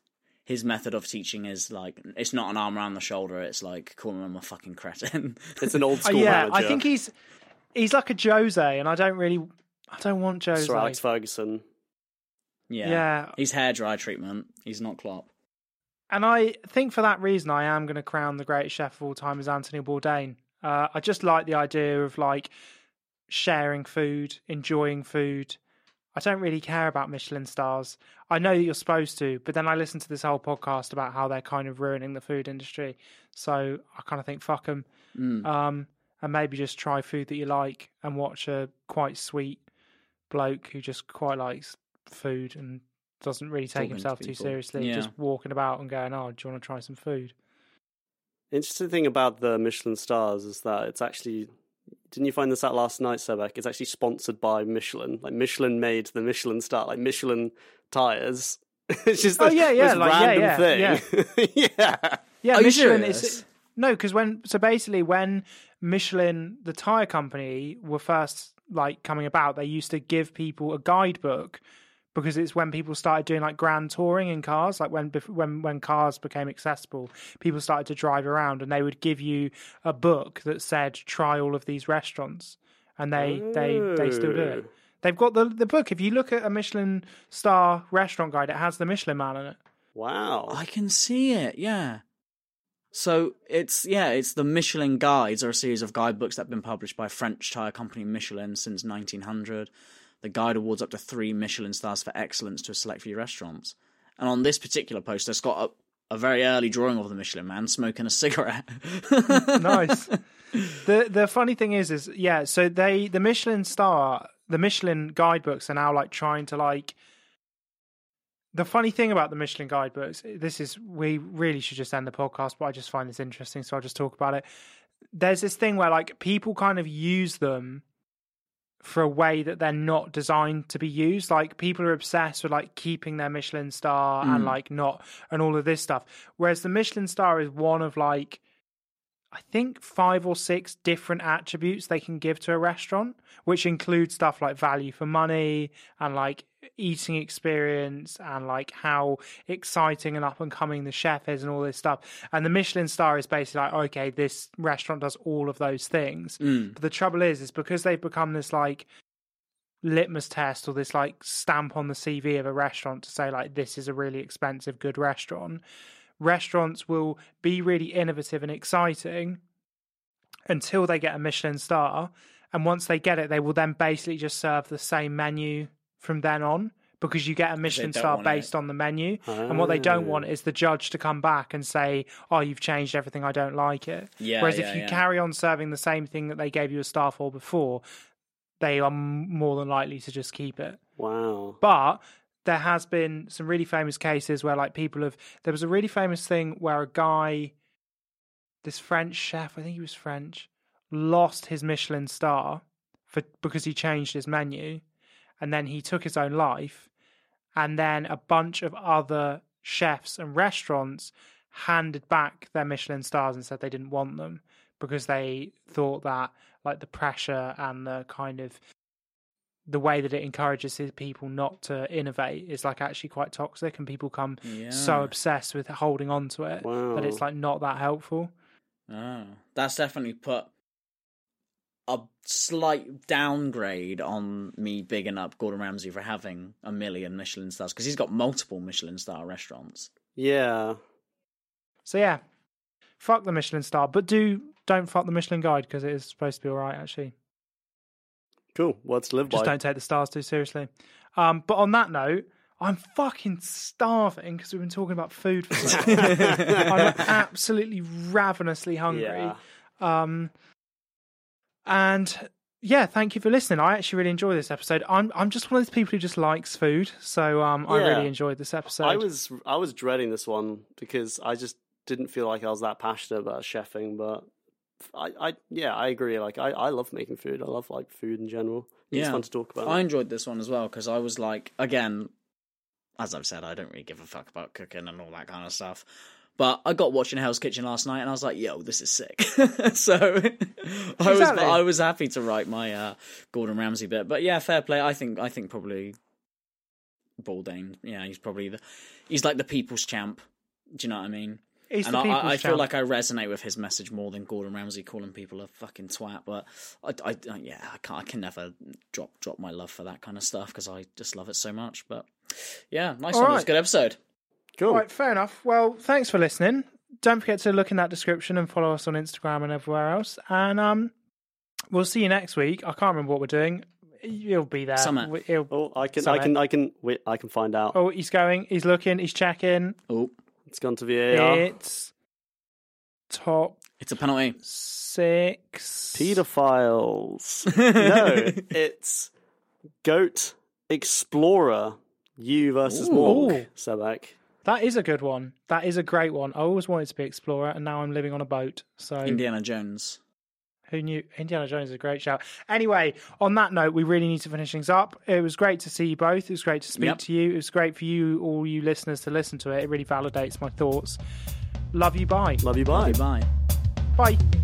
His method of teaching is like it's not an arm around the shoulder. It's like calling him a fucking cretin. It's an old Uh, school yeah, manager. I think he's he's like a Jose, and I don't really, I don't want Jose. Sir Alex Ferguson. yeah, Yeah. He's hair dry treatment. He's not Klopp. And I think for that reason, I am going to crown the greatest chef of all time as Anthony Bourdain. Uh, I just like the idea of like sharing food, enjoying food. I don't really care about Michelin stars. I know that you're supposed to, but then I listen to this whole podcast about how they're kind of ruining the food industry. So I kind of think fuck them, Mm. um, and maybe just try food that you like and watch a quite sweet bloke who just quite likes food and doesn't really take Talking to himself too seriously. Yeah. Just walking about and going, "Oh, do you want to try some food?" Interesting thing about the Michelin stars is that it's actually. Didn't you find this out last night, Sebek? It's actually sponsored by Michelin. Like Michelin made the Michelin star, like Michelin tires. it's just Oh, this, yeah, yeah, this like, random yeah, thing. Yeah. Yeah, Are you Michelin serious? is no because when so basically when Michelin, the tire company, were first like coming about, they used to give people a guidebook because it's when people started doing like grand touring in cars, like when when when cars became accessible, people started to drive around, and they would give you a book that said try all of these restaurants, and they they they still do it. Oh. They've got the the book. If you look at a Michelin star restaurant guide, it has the Michelin man in it. Wow. I can see it. Yeah. So it's yeah, it's the Michelin Guides are a series of guidebooks that have been published by French tire company Michelin since 1900. The guide awards up to three Michelin stars for excellence to a select few restaurants. And on this particular poster, it's got a, a very early drawing of the Michelin Man smoking a cigarette. nice. The the funny thing is, is yeah. So they the Michelin star, the Michelin guidebooks are now like trying to like. The funny thing about the Michelin guidebooks, this is we really should just end the podcast, but I just find this interesting, so I'll just talk about it. There's this thing where like people kind of use them for a way that they're not designed to be used. Like people are obsessed with like keeping their Michelin star mm. and like not and all of this stuff. Whereas the Michelin star is one of like I think five or six different attributes they can give to a restaurant, which includes stuff like value for money and like eating experience and like how exciting and up and coming the chef is and all this stuff. And the Michelin star is basically like, okay, this restaurant does all of those things. Mm. But the trouble is, is because they've become this like litmus test or this like stamp on the CV of a restaurant to say like this is a really expensive good restaurant restaurants will be really innovative and exciting until they get a Michelin star. And once they get it, they will then basically just serve the same menu from then on because you get a Michelin star based it. on the menu. Oh. And what they don't want is the judge to come back and say, Oh, you've changed everything. I don't like it. Yeah, Whereas yeah, if you yeah. carry on serving the same thing that they gave you a star for before, they are more than likely to just keep it. Wow. But there has been some really famous cases where like people have there was a really famous thing where a guy this french chef i think he was french lost his michelin star for because he changed his menu and then he took his own life and then a bunch of other chefs and restaurants handed back their michelin stars and said they didn't want them because they thought that like the pressure and the kind of the way that it encourages people not to innovate is like actually quite toxic and people come yeah. so obsessed with holding on to it wow. that it's like not that helpful oh that's definitely put a slight downgrade on me bigging up Gordon Ramsay for having a million Michelin stars because he's got multiple Michelin star restaurants. Yeah. So yeah, fuck the Michelin star, but do don't fuck the Michelin guide because it is supposed to be all right actually. Cool. What's live Just by? don't take the stars too seriously. Um, but on that note, I'm fucking starving because we've been talking about food for so long. I'm absolutely ravenously hungry. Yeah. Um, and yeah, thank you for listening. I actually really enjoy this episode. I'm I'm just one of those people who just likes food, so um, I really enjoyed this episode. I was I was dreading this one because I just didn't feel like I was that passionate about chefing, but I, I yeah, I agree. Like I, I love making food. I love like food in general. It's Yeah. fun to talk about. I enjoyed this one as well because I was like, again, as I've said, I don't really give a fuck about cooking and all that kind of stuff. But I got watching Hell's Kitchen last night and I was like, "Yo, this is sick." so I was Exactly. I was happy to write my uh, Gordon Ramsay bit. But yeah, fair play. I think I think probably Bourdain. Yeah, he's probably the he's like the people's champ. Do you know what I mean? He's and the I, I, feel like I resonate with his message more than Gordon Ramsay calling people a fucking twat. But I, I, I- yeah, I can I can never drop drop my love for that kind of stuff because I just love it so much. But yeah, nice All one. It was a good episode. Cool. Right, fair enough. Well, thanks for listening. Don't forget to look in that description and follow us on Instagram and everywhere else. And um, we'll see you next week. I can't remember what we're doing. You'll be there. Summit. We- He'll... Oh, I can, Sorry. I can, I can, wait, I can find out. Oh, he's going. He's looking. He's checking. Oh, It's gone to VAR. It's top it's a penalty. six. Pedophiles. no, it's Goat Explorer. You versus Ooh. Morg. Sebek. That is a good one. That is a great one. I always wanted to be explorer, and now I'm living on a boat. So Indiana Jones. who knew? Indiana Jones is a great shout. Anyway, on that note, we really need to finish things up. It was great to see you both. It was great to speak Yep. to you. It was great for you, all you listeners, to listen to it. It really validates my thoughts. Love you. Bye. Love you. Bye. Bye. Bye.